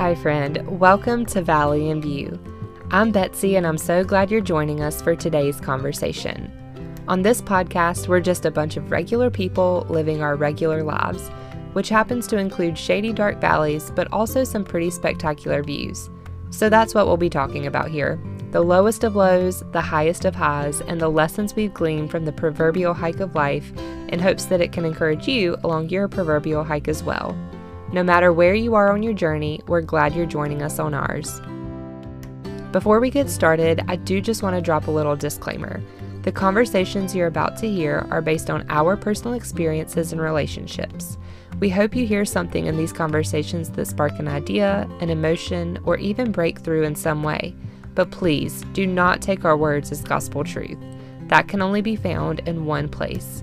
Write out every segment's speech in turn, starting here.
Hi, friend. Welcome to Valley in View. I'm Betsy, and I'm so glad you're joining us for today's conversation. On this podcast, we're just a bunch of regular people living our regular lives, which happens to include shady, dark valleys, but also some pretty spectacular views. So that's what we'll be talking about here the lowest of lows, the highest of highs, and the lessons we've gleaned from the proverbial hike of life in hopes that it can encourage you along your proverbial hike as well. No matter where you are on your journey, we're glad you're joining us on ours. Before we get started, I do just want to drop a little disclaimer. The conversations you're about to hear are based on our personal experiences and relationships. We hope you hear something in these conversations that spark an idea, an emotion, or even breakthrough in some way. But please do not take our words as gospel truth. That can only be found in one place.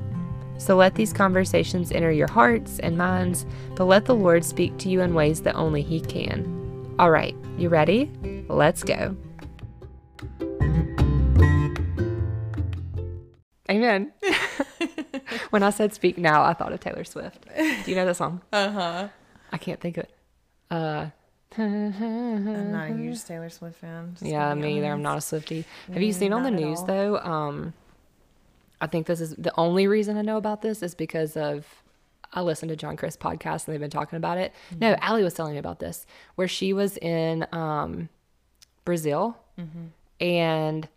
So let these conversations enter your hearts and minds, but let the Lord speak to you in ways that only He can. All right, you ready? Let's go. Amen. when I said speak now, I thought of Taylor Swift. Do you know that song? Uh huh. I can't think of it. Uh, I'm not a huge Taylor Swift fan. yeah, me either. I'm not a Swifty. Have you seen on the news all. though? Um, I think this is the only reason I know about this is because of I listened to John Chris podcast and they've been talking about it. No, Mm-hmm. Allie was telling me about this where she was in um, Brazil Mm-hmm. and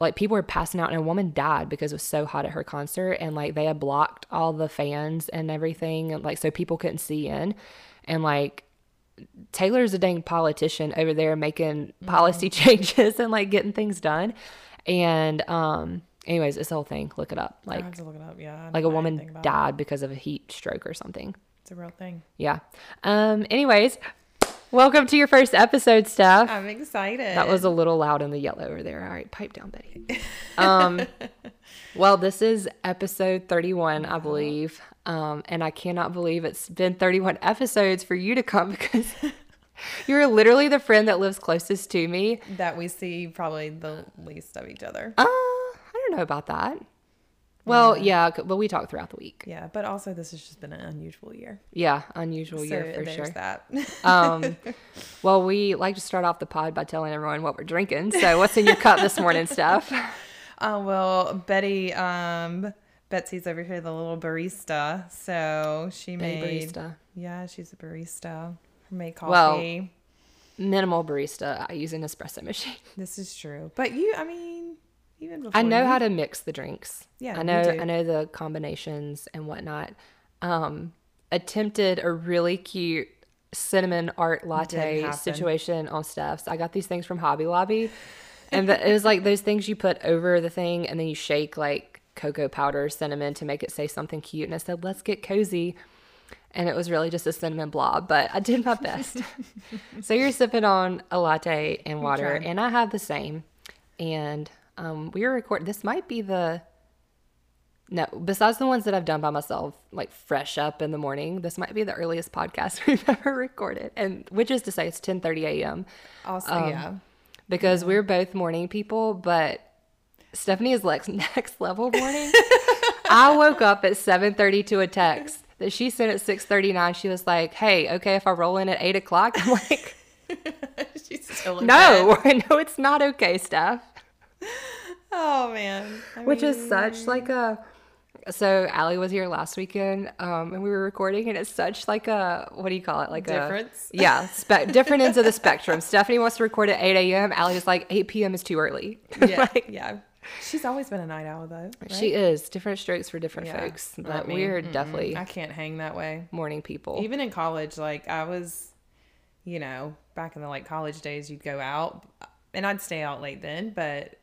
like people were passing out and a woman died because it was so hot at her concert and like they had blocked all the fans and everything and like so people couldn't see in and like Taylor's a dang politician over there making policy changes and like getting things done. And um anyways, it's the whole thing, look it up. Like, I have to look it up. Yeah. Like a woman it. died because of a heat stroke or something. It's a real thing. Yeah. Um anyways, welcome to your first episode, Steph. I'm excited. That was a little loud in the yellow over there. All right, pipe down, Betty. Um, well, this is episode 31, I believe. Um, and I cannot believe it's been 31 episodes for you to come because you're literally the friend that lives closest to me. that we see probably the least of each other. I don't know about that. Well, yeah, c- but we talk throughout the week. Yeah, but also this has just been an unusual year. Yeah, unusual so year for there's sure. that. Um, well, we like to start off the pod by telling everyone what we're drinking. So, what's in your cup this morning, Steph? uh, well, Betty, um, Betsy's over here, the little barista. So she Betty made. barista. Yeah, she's a barista. Made Well, coffee. Minimal barista. I use an espresso machine. this is true. But you, I mean, even I know how to mix the drinks. Yeah, I know. I know the combinations and whatnot. Um, attempted a really cute cinnamon art latte situation on Steph's. I got these things from Hobby Lobby, and the, it was like those things you put over the thing and then you shake like cocoa powder, cinnamon to make it say something cute. And I said, "Let's get cozy." And it was really just a cinnamon blob, but I did my best. so you're sipping on a latte and water, and I have the same. And um, we were recording. This might be the no. Besides the ones that I've done by myself, like fresh up in the morning, this might be the earliest podcast we've ever recorded, and which is to say, it's 10:30 a.m. Also, um, yeah. because we're both morning people, but Stephanie is like next level morning. I woke up at 7:30 to a text that she sent at 6:39. She was like, "Hey, okay, if I roll in at eight o'clock," I'm like. She's still in No, no, it's not okay, Steph. Oh man. I Which is such like a. So Allie was here last weekend, um, and we were recording, and it's such like a what do you call it? Like Difference? a yeah, spe- different ends of the spectrum. Stephanie wants to record at eight a.m. Allie is like eight p.m. is too early. Yeah, Like, yeah. She's always been a night owl though. Right? She is different strokes for different Yeah, folks, but me. we're Mm-mm. definitely I can't hang that way. morning people. Even in college, like I was, you know, back in the like college days, you'd go out, and I'd stay out late then. But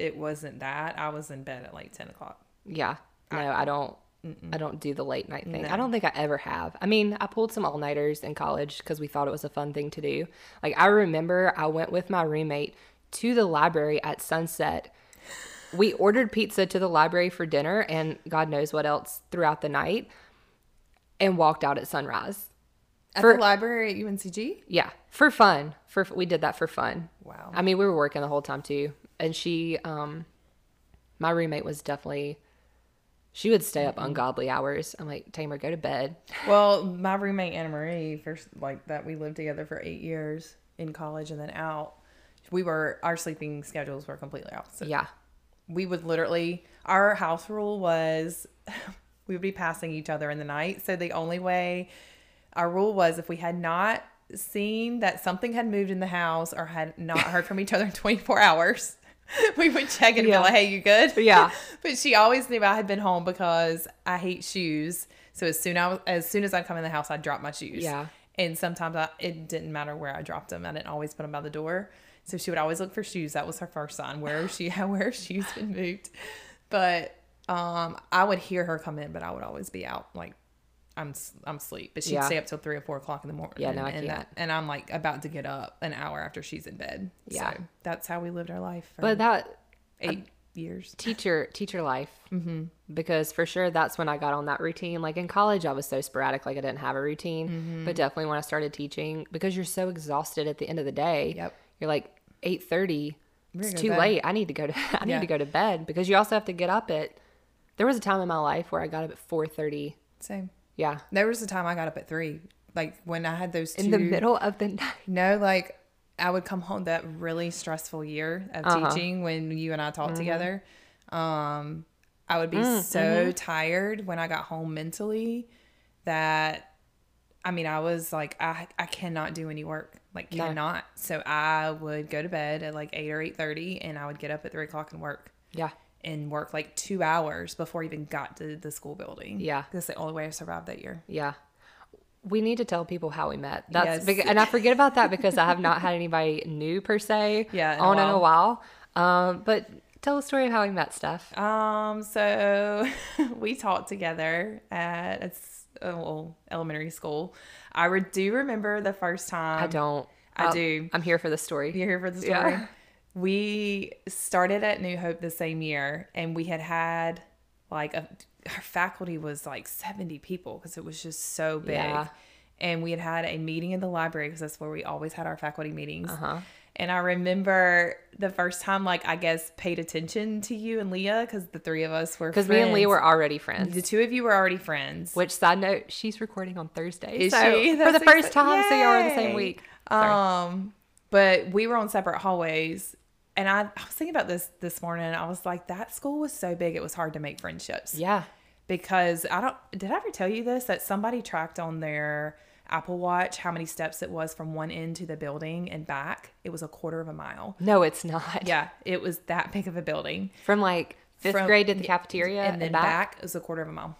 it wasn't that, I was in bed at like ten o'clock. Yeah. No, I don't. I don't do the late night thing. I don't think I ever have. I mean, I pulled some all nighters in college because we thought it was a fun thing to do. Like I remember, I went with my roommate to the library at sunset. We ordered pizza to the library for dinner and God knows what else throughout the night, and walked out at sunrise. At For- the library at UNCG. Yeah, for fun. For we did that for fun. Wow. I mean, we were working the whole time too, and she, um, my roommate was definitely She would stay up ungodly hours. I'm like, Tamer, go to bed. Well, my roommate Anna Marie, first like that we lived together for eight years in college and then out. We were our sleeping schedules were completely opposite. Yeah. We would literally our house rule was we would be passing each other in the night. So the only way our rule was if we had not seen that something had moved in the house or had not heard from each other in 24 hours, we would check and Yeah. be like, "Hey, you good?" Yeah. but she always knew I had been home because I hate shoes. So as soon I was, as soon as I'd come in the house, I'd drop my shoes. Yeah. And sometimes I, it didn't matter where I dropped them. I didn't always put them by the door. So she would always look for shoes. That was her first sign. Where she where her shoes been moved. But um, I would hear her come in, but I would always be out like I'm I'm asleep. But she'd Yeah. stay up till three or four o'clock in the morning. Yeah, no, I and can't. and I'm like about to get up an hour after she's in bed. Yeah. So that's how we lived our life But that eight years. teacher teacher life mm-hmm. because for sure that's when i got on that routine like in college i was so sporadic like i didn't have a routine Mm-hmm. but definitely when i started teaching because you're so exhausted at the end of the day Yep. you're like 8.30 it's too to late i need to go to i need Yeah. to go to bed because you also have to get up at there was a time in my life where i got up at 4.30 Same. Yeah There was a time I got up at three, like when I had those two. in the middle of the night No, like I would come home that really stressful year of Uh-huh. teaching when you and I talked Mm-hmm. together. Um, I would be Mm, so mm-hmm. tired when I got home mentally that I mean I was like I I cannot do any work like No. cannot. So I would go to bed at like eight or eight thirty, and I would get up at three o'clock and work yeah and work like two hours before I even got to the school building. Yeah. that's the only way I survived that year. Yeah. We need to tell people how we met. That's Yes. big, and I forget about that because I have not had anybody new per se Yeah, in on in a while. Um, but tell the story of how we met, Steph. Um, so we taught together at a a well, elementary school. I do remember the first time. I don't. I I'll- do. I'm here for the story. You're here for the story. Yeah. We started at New Hope the same year, and we had had like a, our faculty was like 70 people because it was just so big. Yeah. And we had had a meeting in the library because that's where we always had our faculty meetings. Uh-huh. And I remember the first time, like, I guess, paid attention to you and Leah because the three of us were Because me and Leah were already friends. The two of you were already friends. Which side note, she's recording on Thursday. Is so she? For the first exci- time, so y'all are in the same week. Sorry. Um, but we were on separate hallways, and I, I was thinking about this this morning. I was like, that school was so big, it was hard to make friendships. yeah. Because I don't. Did I ever tell you this? That somebody tracked on their Apple Watch how many steps it was from one end to the building and back. It was a quarter of a mile. No, it's not. Yeah, it was that big of a building. From like fifth From- grade to the cafeteria and then back. is a quarter of a mile.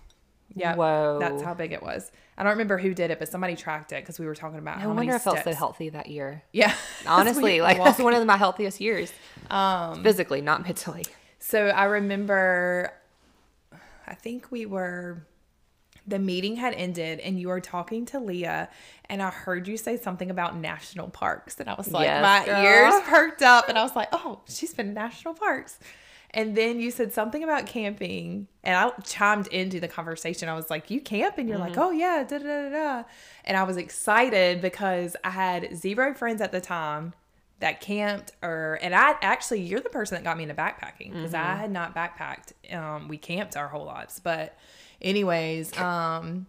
Yeah. Whoa. That's how big it was. I don't remember who did it, but somebody tracked it because we were talking about No how many I felt so healthy that year. Yeah. Honestly, like that's one of my healthiest years. Um, Physically, not mentally. So I remember, I think we were, the meeting had ended and you were talking to Leah, and I heard you say something about national parks. And I was like, Yes, my girl. ears perked up, and I was like, oh, she's been to national parks. And then you said something about camping, and I chimed into the conversation. I was like, "You camp?" And you're like, Mm-hmm. "Oh yeah, da da da da." And I was excited because I had zero friends at the time that camped, or and I actually, you're the person that got me into backpacking because I Mm-hmm. had not backpacked. Um, we camped our whole lives, but anyways, um,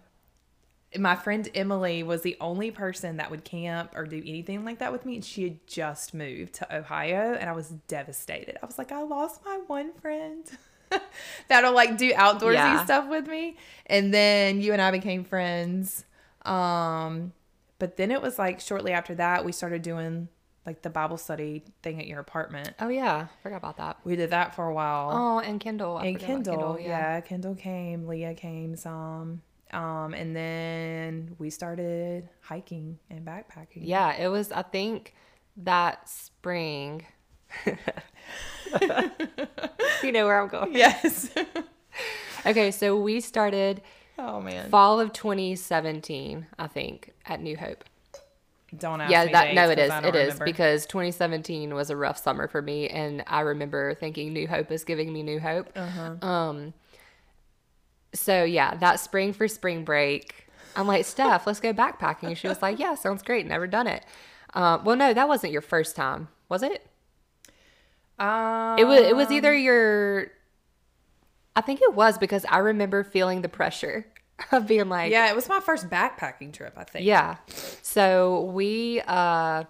my friend Emily was the only person that would camp or do anything like that with me. And she had just moved to Ohio and I was devastated. I was like, I lost my one friend that'll like do outdoorsy Yeah. stuff with me. And then you and I became friends. Um, but then it was like shortly after that, we started doing like the Bible study thing at your apartment. Oh yeah, forgot about that. We did that for a while Oh, and Kendall. I and about Kendall, yeah. Kendall came, Leah came some. Um, and then we started hiking and backpacking. Yeah, it was. I think that spring. you know where I'm going. Yes. Okay, so we started oh man. fall of 2017, I think, at New Hope. Don't ask yeah, me that no, it is. It is remember. because 2017 was a rough summer for me, and I remember thinking New Hope is giving me new hope. Uh-huh. Um. So yeah, that spring for spring break, I'm like Steph, let's go backpacking. She was like, Yeah, sounds great. Never done it. Um, well, no, that wasn't your first time, was it? um, It was. It was either your I think it was because I remember feeling the pressure of being like, Yeah, it was my first backpacking trip, I think. yeah. So we uh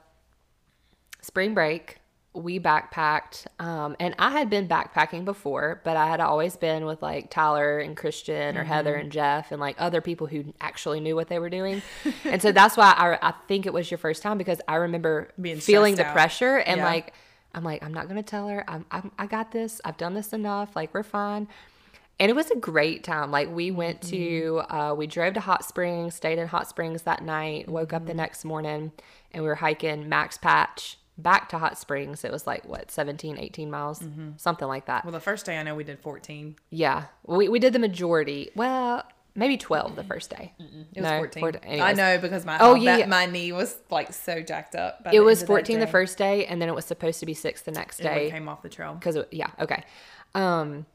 spring break, we backpacked. Um and I had been backpacking before, but I had always been with like Tyler and Christian or Heather Mm-hmm. and Jeff and like other people who actually knew what they were doing. and so that's why I I think it was your first time because I remember Being feeling the out. pressure and Yeah. like I'm like I'm not going to tell her. I'm, I'm I got this. I've done this enough. Like we're fine. And it was a great time. Like we went to, uh, we drove to Hot Springs, stayed in Hot Springs that night, woke up the next morning, and we were hiking Max Patch back to Hot Springs. It was like what 17, 18 miles, something like that. Well, the first day I know we did 14. Yeah, we we did the majority. Well, maybe twelve the first day. It was No, 14. 14 I know because my Oh, yeah, yeah. my knee was like so jacked up. by It the was end of that fourteen the first day, and then it was supposed to be six the next day. came off the trail. because yeah okay um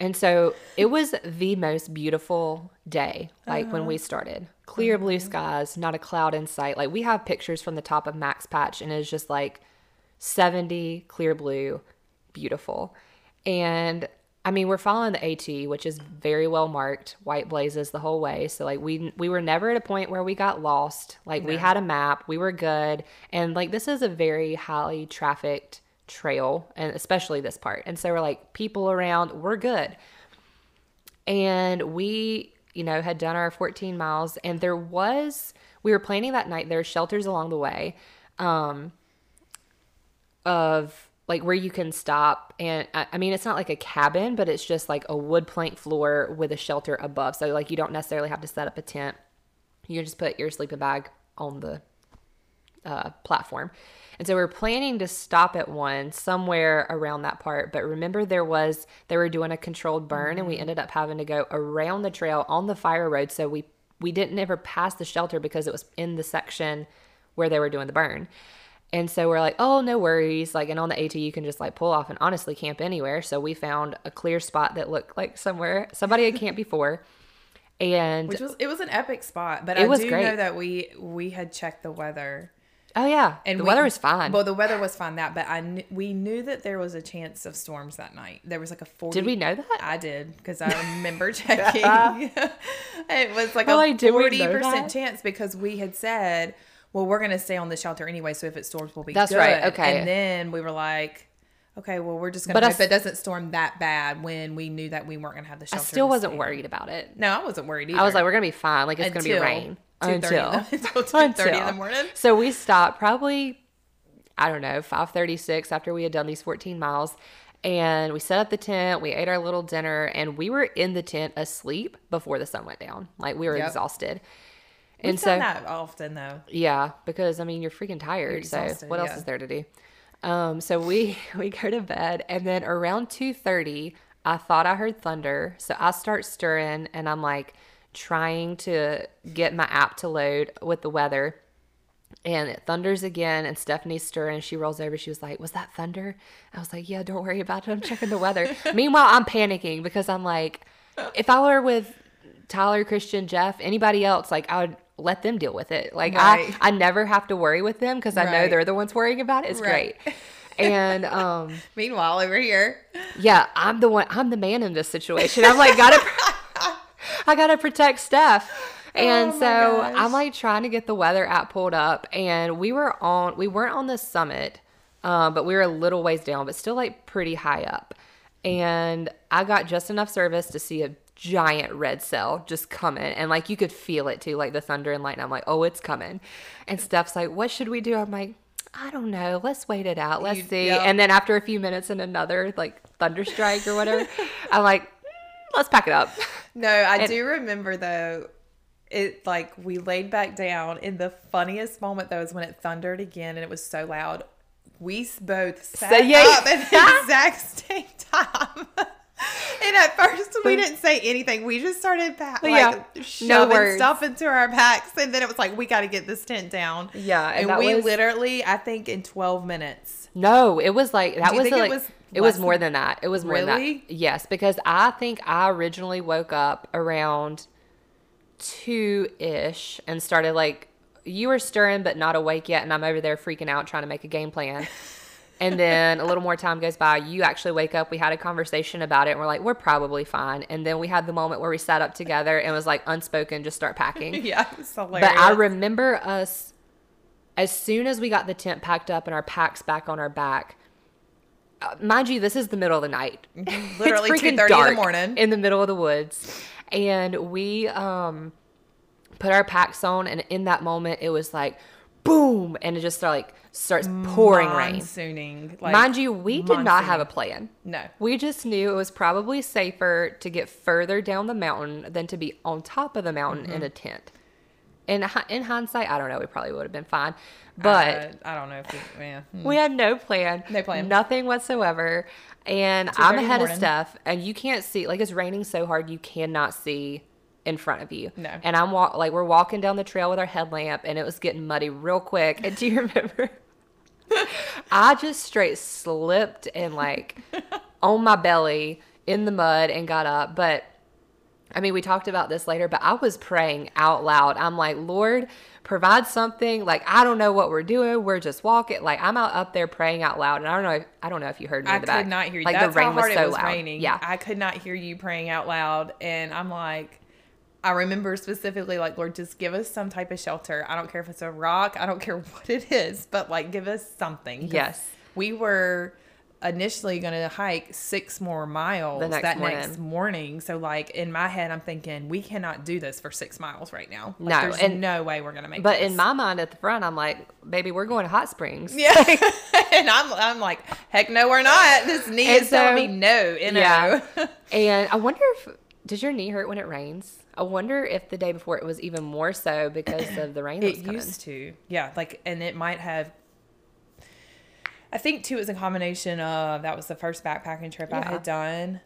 and so it was the most beautiful day like when we uh-huh. started. Clear blue uh-huh. skies not a cloud in sight. Like we have pictures from the top of max patch and it's just like 70 clear blue beautiful. And i mean we're following the at which is very well marked. White blazes the whole way. So like we we were never AT a point where we got lost. Like we had a map. We were good. And like this is a very highly trafficked trail and especially this part. And so we're like people around we're good. And we you know had done our 14 miles and there was we were planning that night there were shelters along the way um of like where you can stop and I, I mean it's not like a cabin but it's just like a wood plank floor with a shelter above. So like you don't necessarily have to set up a tent. You just put your sleeping bag on the uh, platform. And so we are planning to stop at one somewhere around that part. But remember, there was, they were doing a controlled burn and we mm-hmm. ended up having to go around the trail on the fire road. So we, we didn't ever pass the shelter because it was in the section where they were doing the burn. And so we're like, oh, no worries. Like, and on the AT, you can just like pull off and honestly camp anywhere. So we found a clear spot that looked like somewhere somebody had camped before. And Which was it was an epic spot, but I do great. know that we we had checked the weather oh, yeah. and the we- weather was fine. Well, the weather was fine that, but I kn- we knew that there was a chance of storms that night. There was like a forty. Did we know that? I did because I remember checking. it was like Oh, a like, did we forty percent chance because we had said, "Well, we're going to stay on the shelter anyway, so if it storms, we'll be That's good." right, okay. And then we were like. Okay, well, we're just gonna I hope s- it doesn't storm that bad when we knew that we weren't gonna have the shelter. I still wasn't worried about it. No, I wasn't worried either. I was like, we're gonna be fine. Like it's gonna be rain 2:30 until until 2:30 in the morning. So we stopped probably, I don't know, five thirty six after we had done these fourteen miles, and we set up the tent. We ate our little dinner, and we were in the tent asleep before the sun went down. Like we were Yep. exhausted, We've and so that often though. yeah, because I mean you're freaking tired. You're so what else yeah. is there to do? Um, so we we go to bed, and then around two thirty, I thought I heard thunder. So I start stirring, and I'm like trying to get my app to load with the weather. And it thunders again, and Stephanie's stirring. She rolls over. She was like, "Was that thunder?" I was like, "Yeah, don't worry about it. I'm checking the weather." Meanwhile, I'm panicking because I'm like, if I were with Tyler, Christian, Jeff, anybody else, like I would let them deal with it. Like Right. I, I never have to worry with them because I know they're the ones worrying about it. It's Right. great. And um, Meanwhile, over here, yeah, I'm the one. I'm the man in this situation. I'm like, gotta, I gotta protect Steph. And Oh so gosh. I'm like trying to get the weather app pulled up, and we were on. We weren't on the summit, uh, but we were a little ways down, but still like pretty high up. And I got just enough service to see a giant red cell just coming, and like you could feel it too, like the thunder and lightning. I'm like, oh, it's coming. And Steph's like, what should we do? I'm like. I don't know. Let's wait it out. Let's You- see. yeah. And then after a few minutes and another like thunder strike or whatever, I'm like, "Mm, let's pack it up. no, I And- do remember though. It like we laid back down, and the funniest moment though is when it thundered again, and it was so loud. We both sat So, yeah. up at the exact same time. And at first, we didn't say anything. We just started like Yeah. Shoving words. stuff into our packs, and then it was like, we got to get this tent down. Yeah, and and, we was- literally, I think, in twelve minutes. No, it was like that was like was it was more than- that. It was more than that. Yes, because I think I originally woke up around two ish and started like you were stirring but not awake yet, and I'm over there freaking out trying to make a game plan. And then a little more time goes by. You actually wake up. We had a conversation about it. And we're like, we're probably fine. And then we had the moment where we sat up together and was like, unspoken, just start packing. yeah, it's hilarious. But I remember us, as soon as we got the tent packed up and our packs back on our back, uh, mind you, this is the middle of the night. Mm-hmm. Literally It's 2:30 in the morning. In the middle of the woods. And we um, put our packs on, and in that moment, it was like, boom, and it just started, like starts pouring rain. Like, Mind you, we did not have a plan. No. We just knew it was probably safer to get further down the mountain than to be on top of the mountain Mm-hmm. in a tent. In in hindsight, I don't know. We probably would have been fine, but Uh, I don't know if we, yeah. hmm. we had no plan. No plan. Nothing whatsoever. And I'm ahead of. Steph, and you can't see. Like it's raining so hard, you cannot see in front of you. No. And I'm walk like we're walking down the trail with our headlamp, and it was getting muddy real quick. And do you remember? I just straight slipped and like on my belly in the mud and got up. But I mean, we talked about this later, but I was praying out loud. I'm like, Lord, provide something. Like, I don't know what we're doing. We're just walking. Like, I'm out up there praying out loud. And I don't know. If, I don't know if you heard me I in the could back. not hear you. Like, That's the rain was so it was loud. raining. Yeah. I could not hear you praying out loud. And I'm like, I remember specifically, like, Lord, just give us some type of shelter. I don't care if it's a rock. I don't care what it is, but like, give us something. Yes. We were initially going to hike six more miles next that morning. next morning. So, like, in my head, I'm thinking, we cannot do this for six miles right now. Like, No, There's and- no way we're going to make it. But this. in my mind at the front, I'm like, baby, we're going to hot springs. Yeah. and I'm, I'm like, heck no, we're not. This knee And is telling so- me no, you know. Yeah. And I wonder if, does your knee hurt when it rains? I wonder if the day before it was even more so because of the rain that was It used to, yeah. Like, and it might have. I think too, it was a combination of that was the first backpacking trip I had done.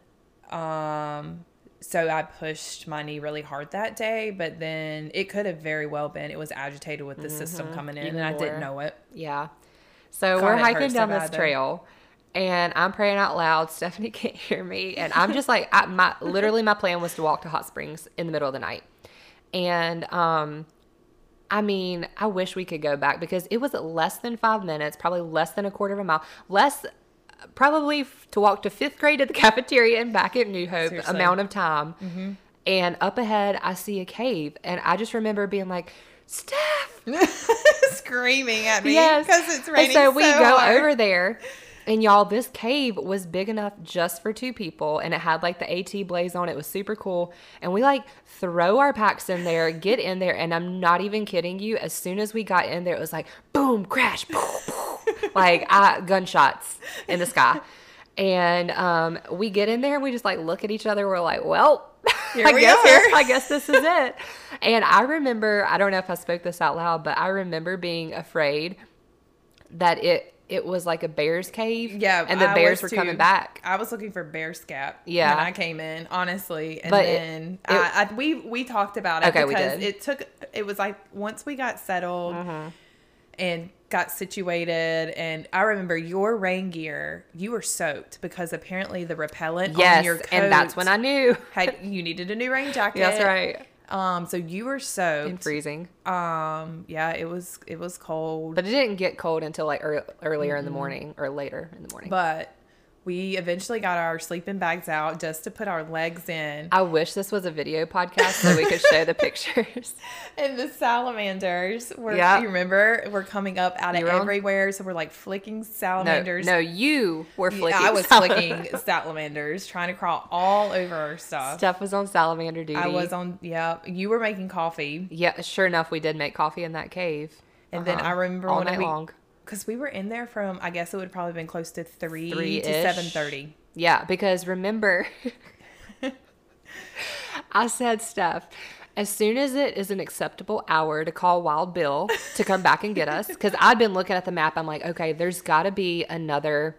Um, so I pushed my knee really hard that day, but then it could have very well been it was agitated with the system coming in, Mm-hmm. Even and I didn't know it. Yeah. So God, we're hiking down this trail and I'm praying out loud. Stephanie can't hear me. And I'm just like, I, my literally, my plan was to walk to Hot Springs in the middle of the night. And, um, I mean, I wish we could go back because it was less than five minutes, probably less than a quarter of a mile, less probably to walk to fifth grade at the cafeteria and back at New Hope Seriously. amount of time. Mm-hmm. And up ahead, I see a cave. And I just remember being like, Steph, Screaming at me Yes. because it's And raining. so we so go hard. over there. And y'all, this cave was big enough just for two people, and it had like the AT blaze on. It was super cool. And we like throw our packs in there, get in there, and I'm not even kidding you. As soon as we got in there, it was like boom, crash, boom, boom, like I, gunshots in the sky. And um, we get in there and we just like look at each other. We're like, well, Here I we guess are. I guess this is it. And I remember, I don't know if I spoke this out loud, but I remember being afraid that it it was like a bear's cave. Yeah, and the I bears were was coming back. I was looking for bear scat. Yeah. when I came in, honestly, and But then it- I, I, we we talked about it Okay, we because did. it took. It was like once we got settled Mm-hmm. and got situated, and I remember your rain gear. You were soaked because apparently the repellent on Yes, your coat and that's when I knew. had you needed a new rain jacket. That's right. Um, so you were soaked. And freezing, Um, yeah, it was it was cold. but it didn't get cold until like ear earlier in the morning or later in the morning. But we eventually got our sleeping bags out just to put our legs in. I wish this was a video podcast so we could show the pictures. And the salamanders were, Yeah. you remember, were coming up out of You were on- everywhere. So we're like flicking salamanders. no, you were Yeah, flicking. I was flicking salamanders, trying to crawl all over our stuff. Steph was on salamander duty. I was on, yeah. You were making coffee. Yeah, sure enough, we did make coffee in that cave. And then Uh-huh. I remember all when night we, long. Because we were in there from, I guess it would probably been close to 3 to Three-ish. 7.30. Yeah, because remember, I said, stuff. as soon as it is an acceptable hour to call Wild Bill to come back and get us, because I'd been looking at the map, I'm like, okay, there's got to be another,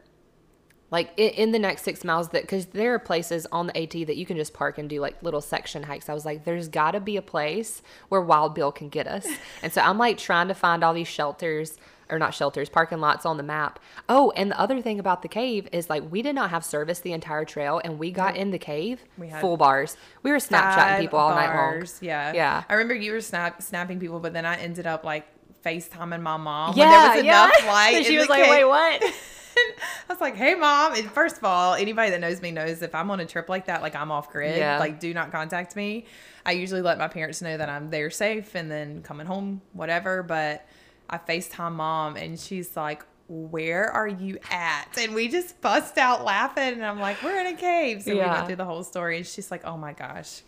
like in, in the next six miles that, because there are places on the AT that you can just park and do like little section hikes. I was like, there's got to be a place where Wild Bill can get us. And so I'm like trying to find all these shelters or not shelters, parking lots on the map. Oh, and the other thing about the cave is like we did not have service the entire trail, and we got in the cave full bars. We were Snapchatting people all night long. bars, Yeah. Yeah. I remember you were snap snapping people, but then I ended up like FaceTiming my mom. Yeah, when there was enough light. She in was the like, cave. "Wait, what?" I was like, "Hey, mom!" And first of all, anybody that knows me knows if I'm on a trip like that, like I'm off grid, Yeah. like do not contact me. I usually let my parents know that I'm there safe and then coming home, whatever. But I Facetime mom, and she's like, "Where are you at?" And we just bust out laughing, and I'm like, "We're in a cave." So we Yeah. went through the whole story, and she's like, "Oh my gosh."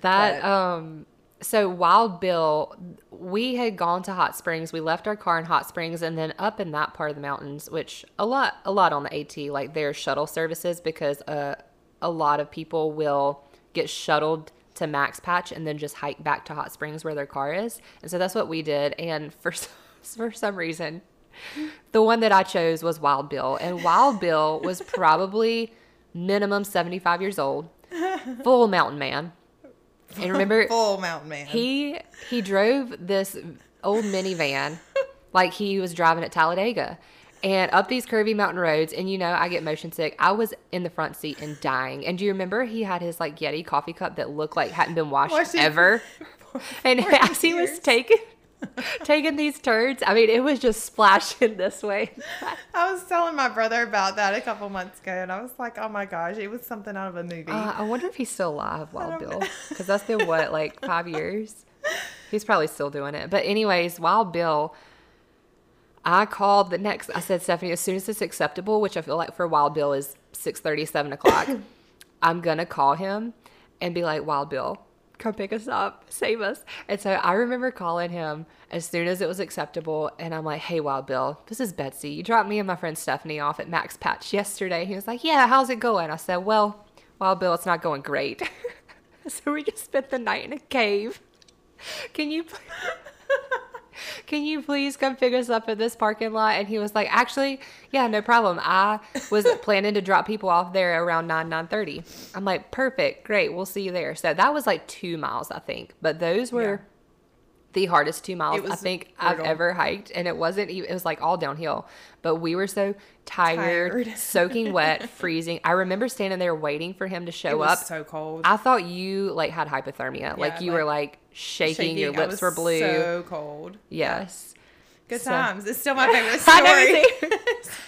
That But- um so Wild Bill, we had gone to Hot Springs. We left our car in Hot Springs and then up in that part of the mountains, which a lot a lot on the AT, like there's shuttle services because uh, a lot of people will get shuttled to Max Patch and then just hike back to Hot Springs where their car is. And so that's what we did. And for s- for some reason, the one that I chose was Wild Bill. And Wild Bill was probably minimum 75 years old, full mountain man. And remember, Full mountain man. he he drove this old minivan like he was driving at Talladega and up these curvy mountain roads and you know I get motion sick. I was in the front seat and dying. And do you remember he had his like Yeti coffee cup that looked like hadn't been washed ever? and as he was taking taking these turds, I mean it was just splashing this way. I was telling my brother about that a couple months ago, and I was like, "Oh my gosh, it was something out of a movie." Uh, I wonder if he's still alive, Wild Bill, because that's been what like five years. He's probably still doing it. But anyways, Wild Bill, I called the next. I said, Stephanie, as soon as it's acceptable, which I feel like for Wild Bill is six thirty, seven o'clock, I'm gonna call him and be like, Wild Bill, come pick us up, save us. And so I remember calling him as soon as it was acceptable, and I'm like, Hey, Wild Bill, this is Betsy. You dropped me and my friend Stephanie off at Max Patch yesterday. He was like, Yeah, how's it going? I said, Well, Wild Bill, it's not going great. so we just spent the night in a cave. Can you? Can you please come pick us up at this parking lot? And he was like, actually, yeah, no problem. I was planning to drop people off there around 9, 9.30. I'm like, perfect, great, we'll see you there. So that was like two miles, I think. But those were Yeah. The hardest two miles I think I've ever hiked. And it wasn't even, it was like all downhill. But we were so tired, Tired. soaking wet, freezing. I remember standing there waiting for him to it show was up. so cold. I thought you like had hypothermia. like you like, were like shaking, your Shaking. I lips were blue. So cold. yes. Good So- times. It's still my favorite story. I know, me too.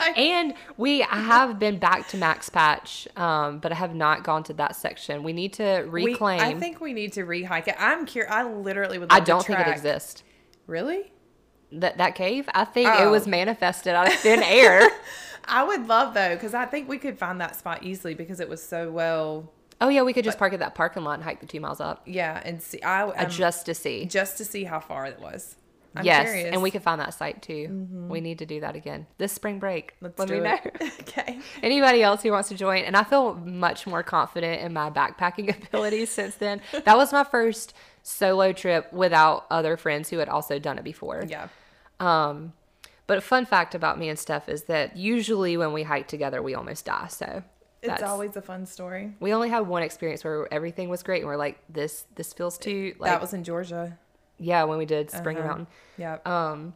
Like- And we I have been back to Max Patch, um, but I have not gone to that section. We need to we- reclaim. I think we need to rehike it. I'm curious. I literally would. Love I don't think it exists. Really? That that cave, I think it Oh. was manifested out of thin air. I would love though, because I think we could find that spot easily because it was so well. Oh yeah, we could just park at that parking lot and hike the two miles up, Yeah, and see. I uh, um, just to see. just to see how far it was. I'm yes, curious. and we could find that site too. We need to do that again this spring break. Let's Let do me it. know. okay. Anybody else who wants to join, and I feel much more confident in my backpacking abilities since then. That was my first solo trip without other friends who had also done it before. Yeah. Um, but a fun fact about me and Steph is that usually when we hike together, we almost die. So It's always a fun story. we only had one experience where everything was great, and we're like, this this feels too like that was in Georgia. Yeah when we did Springer Uh-huh. Mountain. Yeah. Um,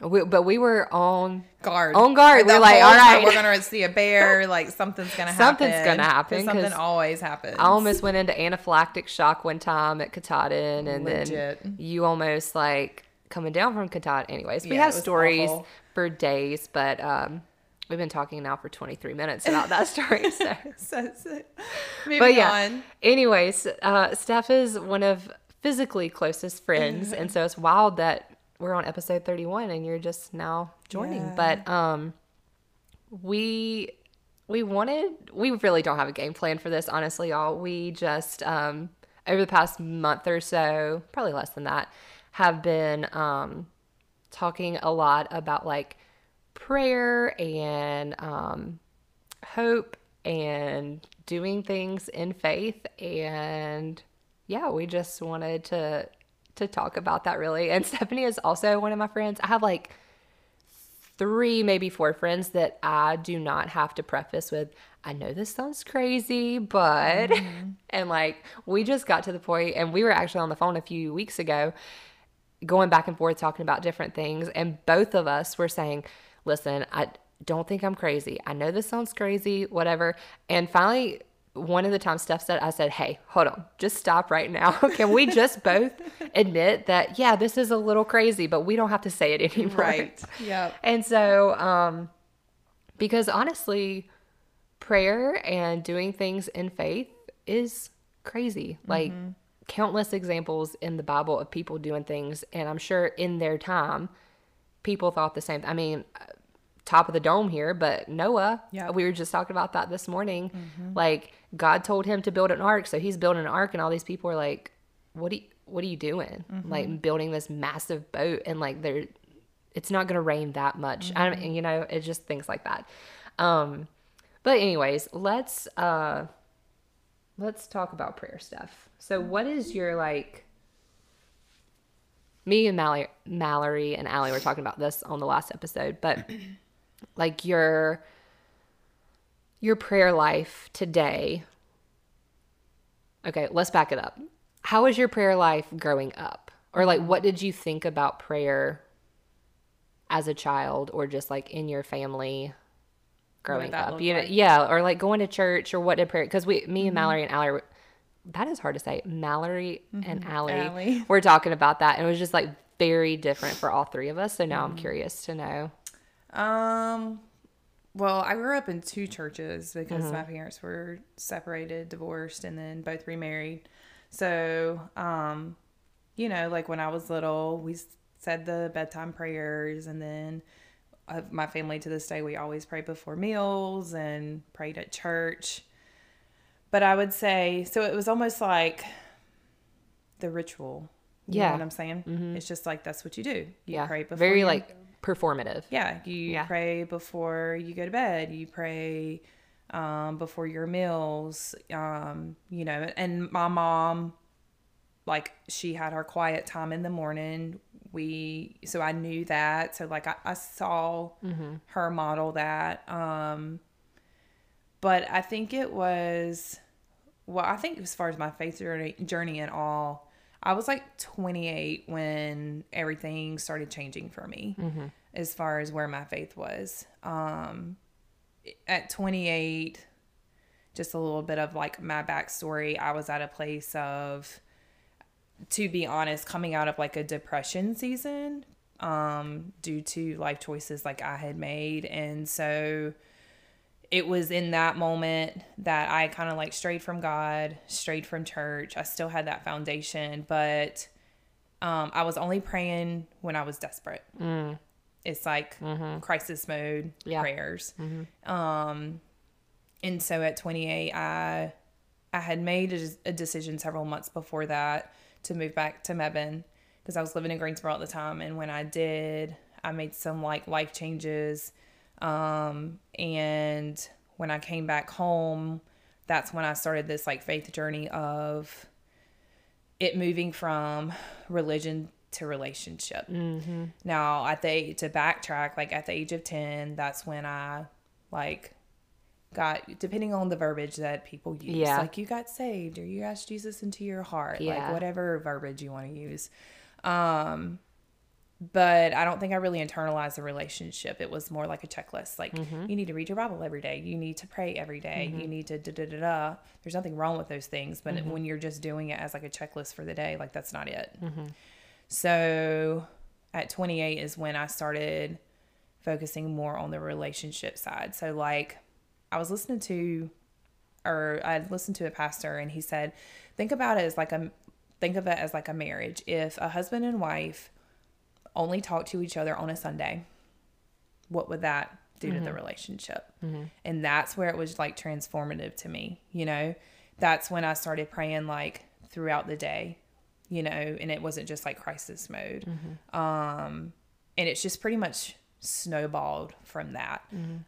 we, but we were on guard. on guard. We're like, all right. we're gonna see a bear. Like something's gonna happen. Something's gonna happen, Something always happens. I almost went into anaphylactic shock one time at Katahdin, and Legit. then you almost like coming down from Katahdin. Anyways, we Yeah, have stories awful. for days, but um, we've been talking now for 23 minutes about that story. So, so, so, but yeah. on. Anyways, uh, Steph is one of physically closest friends, and so it's wild that we're on episode 31 and you're just now joining. Yeah. But um, we we wanted we really don't have a game plan for this honestly y'all we just um over the past month or so probably less than that have been um talking a lot about like prayer and um hope and doing things in faith and yeah we just wanted to to talk about that really and stephanie is also one of my friends i have like three, maybe four friends that I do not have to preface with, I know this sounds crazy, but, mm-hmm. and like, we just got to the point, and we were actually on the phone a few weeks ago going back and forth talking about different things. And both of us were saying, listen, I don't think I'm crazy. I know this sounds crazy, whatever. And finally, one of the times Steph said, I said, hey, hold on, just stop right now. Can we just both admit that, yeah, this is a little crazy, but we don't have to say it anymore? Right. Yeah. And so, um, Because honestly, prayer and doing things in faith is crazy. Like countless examples in the Bible of people doing things, and I'm sure in their time, people thought the same. I mean, top of the dome here, but Noah, Yeah. we were just talking about that this morning. Like God told him to build an ark, so he's building an ark, and all these people are like, "What are you, what are you doing? Like building this massive boat, and like they're, it's not gonna rain that much. I don't, you know, it's just things like that. Um, but anyways, let's uh, let's talk about prayer stuff. So, what is your like? Me and Mallory, Mallory and Allie were talking about this on the last episode, but like your your prayer life today. Okay, let's back it up. How was your prayer life growing up? Or like what did you think about prayer as a child or just like in your family growing up? You know, like? yeah, or like going to church or what did prayer cuz we me and Mm-hmm. Mallory and Allie that is hard to say. Mallory and Allie, Mm-hmm. Allie. were talking about that and it was just like very different for all three of us. So now Mm-hmm. I'm curious to know. Um, well, I grew up in two churches because my parents were separated, divorced, and then both remarried. So, um, you know, like when I was little, we said the bedtime prayers, and then uh, my family to this day, we always pray before meals and prayed at church. But I would say, so it was almost like the ritual. You Yeah. know what I'm saying? It's just like that's what you do. You yeah. pray before very you- like performative. yeah, you Yeah. pray before you go to bed. You pray um, before your meals. Um, you know, and my mom, like, she had her quiet time in the morning. We so I knew that. So like I, I saw her model that. Um, but I think it was, well, I think as far as my faith journey, journey and all, I was like 28 when everything started changing for me as far as where my faith was. Um, at 28, just a little bit of like my backstory, I was at a place of, to be honest, coming out of like a depression season um, due to life choices like I had made. And so it was in that moment that I kind of like strayed from God, strayed from church. I still had that foundation, but um, I was only praying when I was desperate. It's like crisis mode Yeah. prayers. Um, and so at 28, I I had made a, a decision several months before that to move back to Mebane because I was living in Greensboro at the time. And when I did, I made some like life changes. Um, and when I came back home, that's when I started this like faith journey of it moving from religion to relationship. Now, at the to backtrack, like at the age of ten, that's when I like got depending on the verbiage that people use, Yeah. like you got saved or you asked Jesus into your heart, Yeah. like whatever verbiage you want to use. Um, but I don't think I really internalized the relationship. It was more like a checklist. Like mm-hmm. you need to read your Bible every day. You need to pray every day. You mm-hmm. need to da da da da. There's nothing wrong with those things, but mm-hmm. when you're just doing it as like a checklist for the day, like that's not it. So at 28 is when I started focusing more on the relationship side. So like I was listening to or I listened to a pastor and he said, think about it as like a think of it as like a marriage. If a husband and wife only talk to each other on a Sunday, what would that do to the mm-hmm. relationship? Mm-hmm. And that's where it was like transformative to me, you know? That's when I started praying like throughout the day, you know, and it wasn't just like crisis mode. Mm-hmm. Um and it's just pretty much snowballed from that.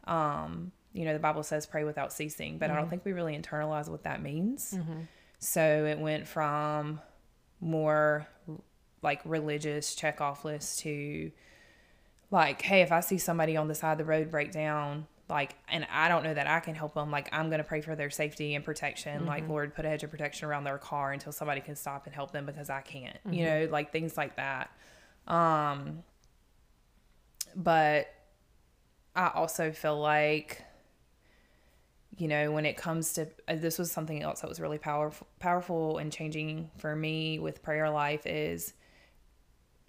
Um, you know, the Bible says pray without ceasing, but I don't think we really internalize what that means. So it went from more like religious check off list to like, hey, if I see somebody on the side of the road break down, like, and I don't know that I can help them, like, I'm going to pray for their safety and protection. Like, Lord, put a hedge of protection around their car until somebody can stop and help them because I can't, you know, like things like that. Um, but I also feel like, you know, when it comes to uh, this was something else that was really powerful, powerful and changing for me with prayer life is,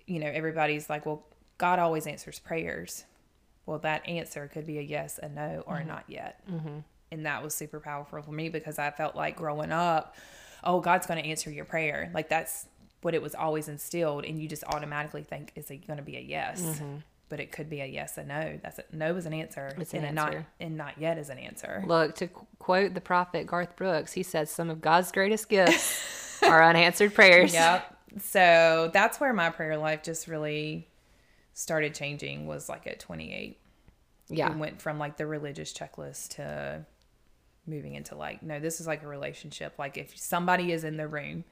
you know, everybody's like, well, God always answers prayers. well, that answer could be a yes, a no, or a not yet. Mm-hmm. And that was super powerful for me because I felt like growing up, oh, God's going to answer your prayer. Like that's what it was always instilled. And you just automatically think, is it going to be a yes? Mm-hmm. But it could be a yes, a no. That's a no is an answer, It's an and a not and not yet is an answer. Look, to qu- quote the prophet Garth Brooks, he said, Some of God's greatest gifts are unanswered prayers. Yep. So that's where my prayer life just really started changing. Was like at 28. Yeah. It went from like the religious checklist to moving into like, no, this is like a relationship. Like if somebody is in the room,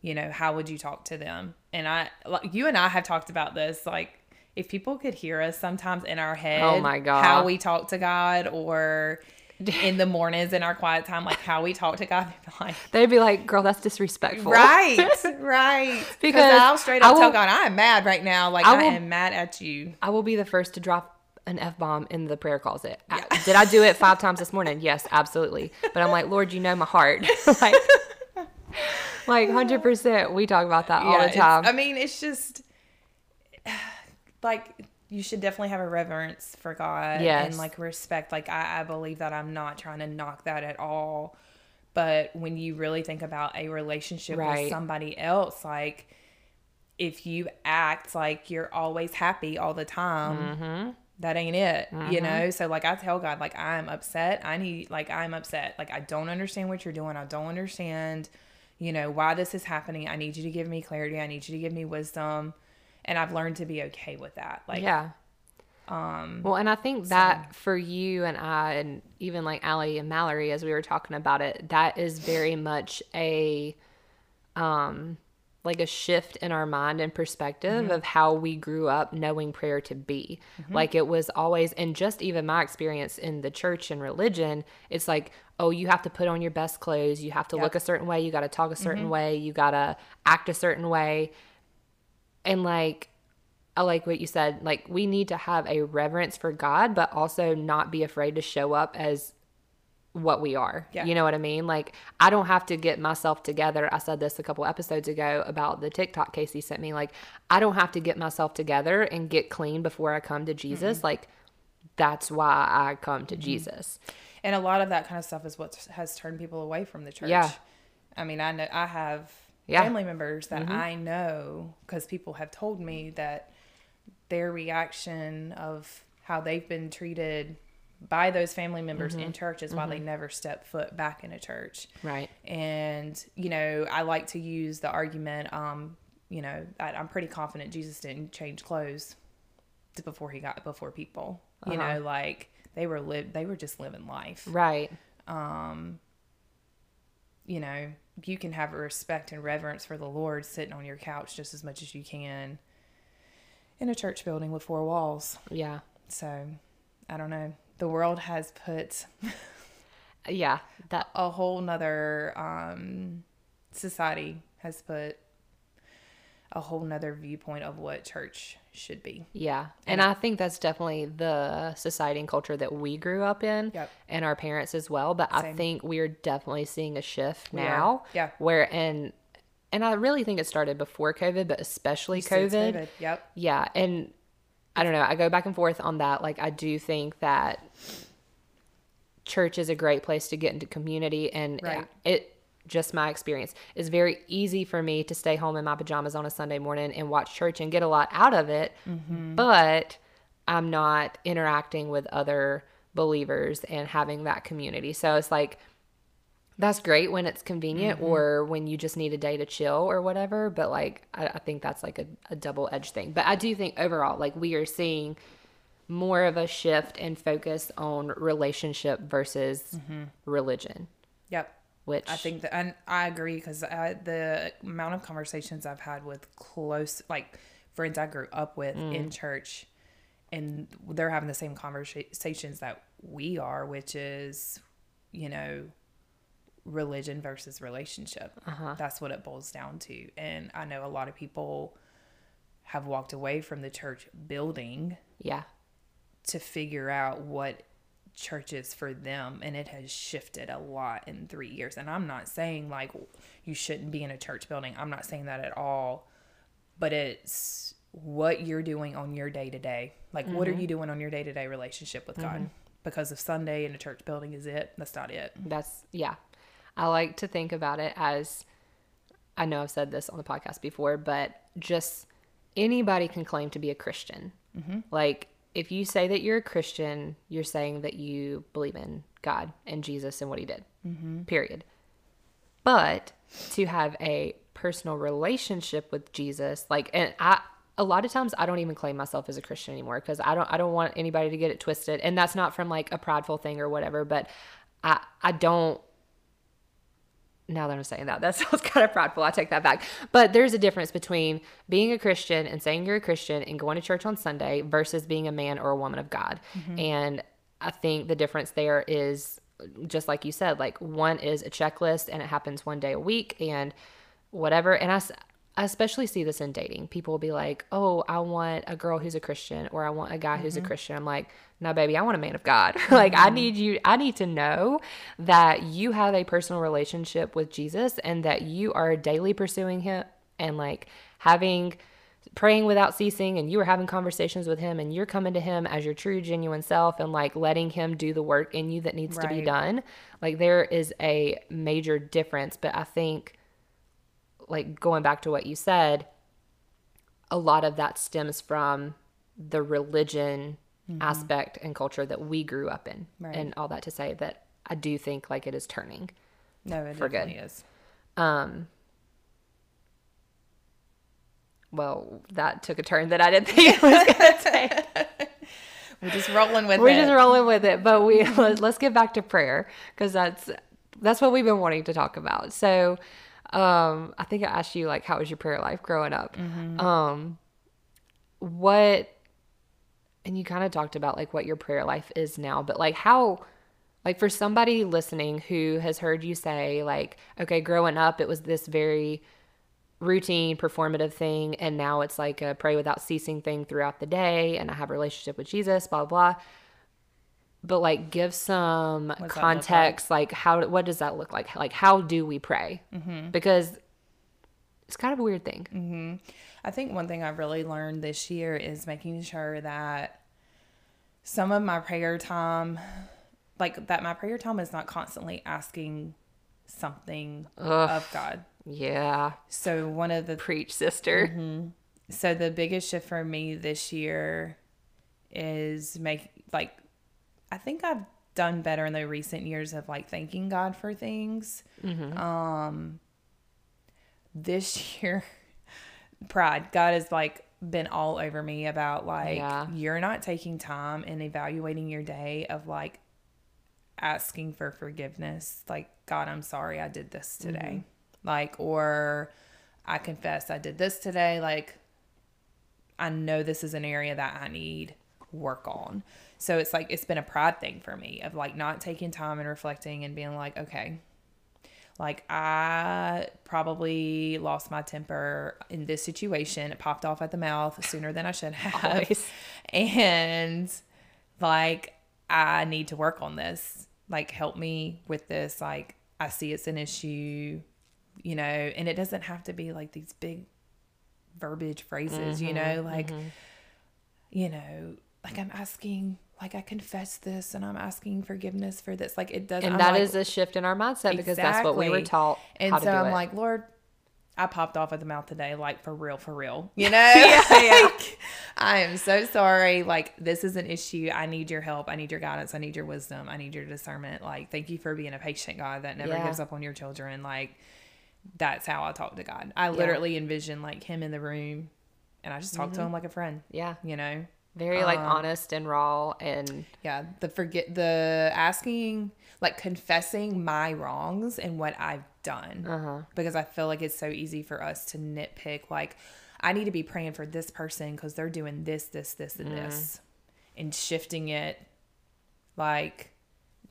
you know, how would you talk to them? And I, like you and I have talked about this. Like if people could hear us sometimes in our oh head, Oh my God. how we talk to God or in the mornings in our quiet time, like how we talk to God, they'd be like, They'd be like, Girl, that's disrespectful. Right, right. Because I'll straight I up tell God, I'm mad right now. Like I I, am mad at you. I will be the first to drop an F bomb in the prayer closet. I- Did I do it five times this morning? Yes, absolutely. But I'm like, Lord, you know my heart. like, like 100%. We talk about that all the time. I mean, it's just like you should definitely have a reverence for God Yes. and like respect. Like I, I believe that I'm not trying to knock that at all. But when you really think about a relationship Right. with somebody else, like if you act like you're always happy all the time, Mm-hmm. that ain't it you know so like i tell god like i'm upset i need like i'm upset like i don't understand what you're doing i don't understand you know why this is happening i need you to give me clarity i need you to give me wisdom and i've learned to be okay with that like yeah. Um, well, and I think that for you and I, and even like Allie and Mallory, as we were talking about it, that is very much a, um, like a shift in our mind and perspective of how we grew up knowing prayer to be. Like it was always, and just even my experience in the church and religion, it's like, oh, you have to put on your best clothes, you have to look a certain way, you got to talk a certain way, you got to act a certain way. And like, I like what you said. Like, we need to have a reverence for God, but also not be afraid to show up as what we are. Yeah. You know what I mean? Like, I don't have to get myself together. I said this a couple episodes ago about the TikTok Casey sent me. Like, I don't have to get myself together and get clean before I come to Jesus. Mm-hmm. Like, that's why I come to mm-hmm. Jesus. and a lot of that kind of stuff is what has turned people away from the church Yeah. i mean i know i have Yeah. Mm-hmm. family members that i know because people have told me that their reaction of how they've been treated by those family members Mm-hmm. in church is why they never step foot back in a church Right. and you know i like to use the argument um you know I, i'm pretty confident jesus didn't change clothes to- before he got before people you Uh-huh. know like they were live they were just living life Right. Um, you know you can have a respect and reverence for the lord sitting on your couch just as much as you can in a church building with four walls Yeah. so i don't know the world has put Yeah. That, a whole nother um society has put a whole nother viewpoint of what church should be Yeah. And I think that's definitely the society and culture that we grew up in Yep. and our parents as well. But I think we're definitely seeing a shift now. Yeah. Where, and, and I really think it started before COVID, but especially Since COVID. yep Yeah. And I don't know. I go back and forth on that. Like, I do think that church is a great place to get into community. And Right. it, just my experience, is very easy for me to stay home in my pajamas on a Sunday morning and watch church and get a lot out of it. Mm-hmm. But I'm not interacting with other believers and having that community. So it's like, that's great when it's convenient mm-hmm. or when you just need a day to chill or whatever. But like, I, I think that's like a, a double edged thing. But I do think overall, like, we are seeing more of a shift and focus on relationship versus mm-hmm. religion, yep which I think that, and I agree because the amount of conversations I've had with close, like friends I grew up with Mm. in church, and they're having the same conversations that we are, which is, you know, religion versus relationship. Uh-huh. That's what it boils down to. And I know a lot of people have walked away from the church building yeah, to figure out what church is for them and it has shifted a lot in three years and i'm not saying like you shouldn't be in a church building i'm not saying that at all but it's what you're doing on your day to day. Like, what are mm-hmm. you doing on your day to day relationship with God? Mm-hmm. Because if Sunday in a church building is it, that's not it. That's yeah. I like to think about it as I know I've said this on the podcast before, but just anybody can claim to be a Christian. Mm-hmm. Like if you say that you're a Christian, you're saying that you believe in God and Jesus and what He did. Mm-hmm. Period. But to have a personal relationship with Jesus, like, and I, a lot of times I don't even claim myself as a Christian anymore because I don't, I don't want anybody to get it twisted. And that's not from like a prideful thing or whatever, but I, I don't, now that I'm saying that, that sounds kind of prideful. I take that back. But there's a difference between being a Christian and saying you're a Christian and going to church on Sunday versus being a man or a woman of God. Mm-hmm. And I think the difference there is just like you said, like one is a checklist and it happens one day a week and whatever. And I especially see this in dating. People will be like, oh, I want a girl who's a Christian or I want a guy who's a mm-hmm. Christian. I'm like, no, baby, I want a man of God. like, I mm-hmm. need you, I need to know that you have a personal relationship with Jesus and that you are daily pursuing him and like having praying without ceasing and you are having conversations with him and you're coming to him as your true genuine self and like letting him do the work in you that needs to be done. Like there is a major difference but i think like going back to what you said a lot of that stems from the religion aspect and culture that we grew up in Right. and all that to say that i do think like it is turning No, it For good. definitely is. um well that took a turn that i didn't think it was going to take We're just rolling with we're it. just rolling with it but we let's, let's get back to prayer because that's that's what we've been wanting to talk about so um i think i asked you like how was your prayer life growing up um what and you kind of talked about like what your prayer life is now but like how like for somebody listening who has heard you say like okay growing up it was this very routine performative thing and now it's like a pray without ceasing thing throughout the day and i have a relationship with jesus blah blah but like give some context like? how what does that look like? Like how do we pray? Because it's kind of a weird thing I think one thing I've really learned this year is making sure that some of my prayer time, like that my prayer time is not constantly asking something of God. yeah So one of the preach sister Mm-hmm. so the biggest shift for me this year is make like I think I've done better in the recent years of like thanking God for things. Um this year pride. God has like been all over me about like Yeah. you're not taking time and evaluating your day of like asking for forgiveness. Like God I'm sorry I did this today. Mm-hmm. Like or I confess I did this today. Like I know this is an area that I need work on. So it's like it's been a pride thing for me of like not taking time and reflecting and being like, okay, like I probably lost my temper in this situation. It popped off at the mouth sooner than I should have. Always. And like I need to work on this. Like help me with this. Like I see it's an issue, you know, and it doesn't have to be like these big verbiage phrases, you mm-hmm, know, like mm-hmm. you know, like I'm asking like I confess this and I'm asking forgiveness for this. Like it doesn't and I'm that like, is a shift in our mindset because that's what we were taught and how to so I'm it. like, Lord, I popped off at the mouth today, like for real, for real. You know? Yeah, yeah. Like, I am so sorry. Like, this is an issue. I need your help. I need your guidance. I need your wisdom. I need your discernment. Like, thank you for being a patient God that never Yeah. gives up on your children. Like, that's how I talk to God. I literally envision like him in the room and I just talk Mm-hmm. to him like a friend, yeah you know? Very like Um, honest and raw and Yeah, the forget the asking, like confessing my wrongs and what I've done, uh-huh because I feel like it's so easy for us to nitpick. Like, I need to be praying for this person because they're doing this, this, this, and this, and shifting it, like,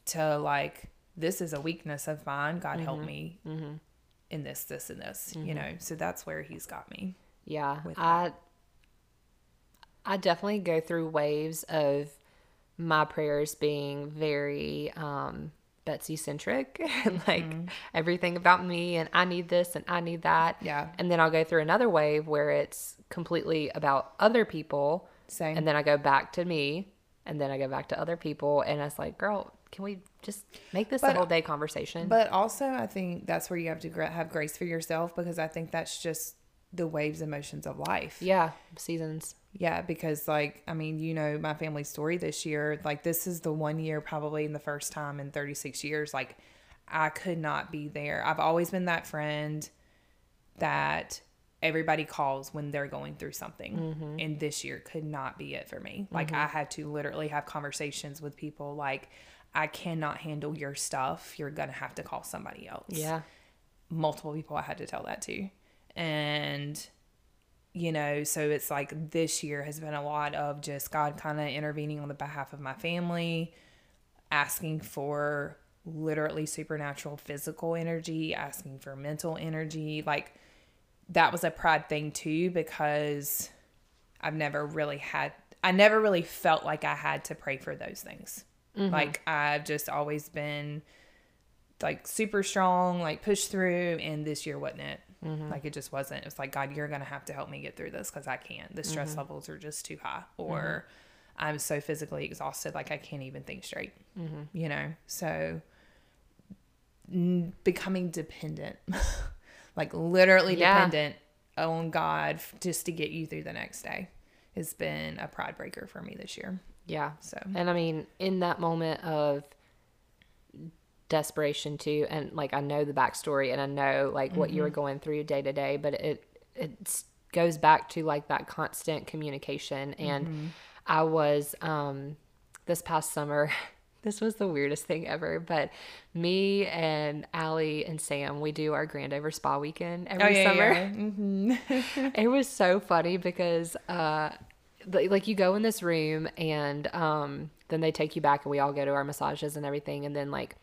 to like this is a weakness of mine. God help me in this, this, and this. You know, so that's where He's got me. Yeah, I I definitely go through waves of my prayers being very um Betsy centric and like everything about me and I need this and I need that. Yeah. And then I'll go through another wave where it's completely about other people. Same. And then I go back to me and then I go back to other people and it's like, girl, can we just make this But- a whole day conversation? But also, I think that's where you have to have grace for yourself because I think that's just the waves and motions of life. yeah, seasons. Yeah, because like I mean, you know, my family story this year, like this is the one year probably in the first time in 36 years like I could not be there. I've always been that friend that everybody calls when they're going through something. Mm-hmm. And this year could not be it for me. Like mm-hmm. I had to literally have conversations with people like I cannot handle your stuff. You're going to have to call somebody else Yeah. multiple people I had to tell that to. And, you know, so it's like this year has been a lot of just God kind of intervening on the behalf of my family, asking for literally supernatural physical energy, asking for mental energy. Like, that was a pride thing too, because I've never really had, I never really felt like I had to pray for those things. Mm-hmm. Like, I've just always been like super strong, like push through. And this year wasn't it. Mm-hmm. Like it just wasn't. It was like God, you're gonna have to help me get through this because I can't. The stress mm-hmm. levels are just too high, or mm-hmm. I'm so physically exhausted, like I can't even think straight. You know, so n- becoming dependent, like literally Yeah. dependent on God f- just to get you through the next day, has been a pride breaker for me this year. Yeah. So And I mean, in that moment of desperation too, and like I know the backstory and I know like what you were going through day to day, but it it goes back to like that constant communication. And I was um this past summer. This was the weirdest thing ever, but me and Allie and Sam, we do our Grandover Spa weekend every summer. hmm it was so funny because uh the- like you go in this room and um then they take you back and we all go to our massages and everything and then like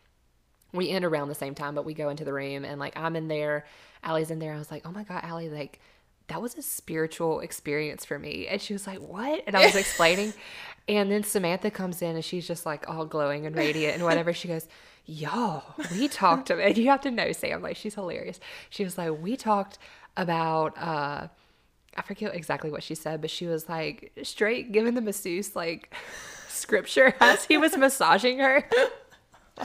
we end around the same time but we go into the room and like i'm in there Allie's in there. I was like oh my god Allie like that was a spiritual experience for me. And she was like what? And i was explaining. And then samantha comes in and she's just like all glowing and radiant and whatever. She goes y'all we talked about and you have to know sam like she's hilarious. She was like we talked about uh I forget exactly what she said, but she was like straight giving the masseuse like scripture as he was massaging her.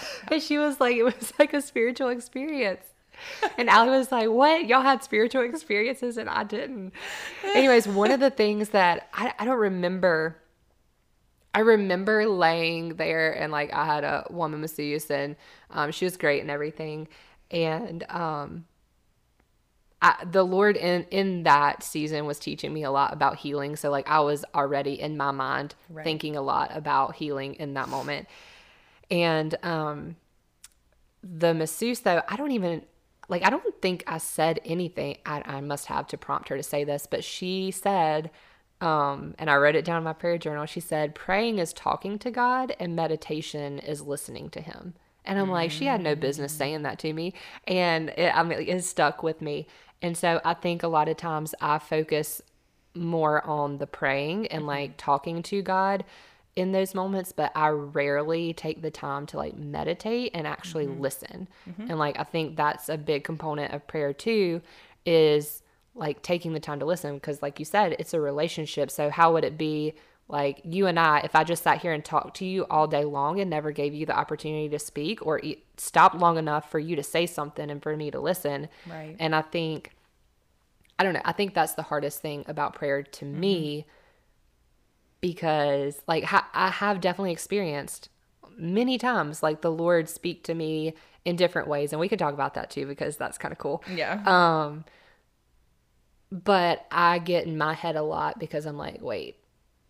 and she was like, it was like a spiritual experience. And Allie was like, What? Y'all had spiritual experiences and I didn't. Anyways, one of the things that I, I don't remember, I remember laying there and like I had a woman masseuse and um, she was great and everything. And um, I, the Lord in in that season was teaching me a lot about healing. So like I was already in my mind Right. thinking a lot about healing in that moment. And um the masseuse though, I don't even like I don't think I said anything. I, I must have to prompt her to say this, but she said um, and I wrote it down in my prayer journal. She said, praying is talking to God and meditation is listening to Him. And I'm like, she had no business saying that to me. And it, I mean, it stuck with me. And so I think a lot of times I focus more on the praying and like talking to God in those moments, but I rarely take the time to like meditate and actually mm-hmm. listen. Mm-hmm. And like I think that's a big component of prayer too is like taking the time to listen because like you said, it's a relationship. So how would it be like you and I if I just sat here and talked to you all day long and never gave you the opportunity to speak or e- stopped long enough for you to say something and for me to listen. Right. And I think I don't know. I think that's the hardest thing about prayer to mm-hmm. me because, like, ha- I have definitely experienced many times, like, the Lord speak to me in different ways. And we could talk about that too because that's kind of cool. Yeah. Um, but I get in my head a lot because I'm like, wait,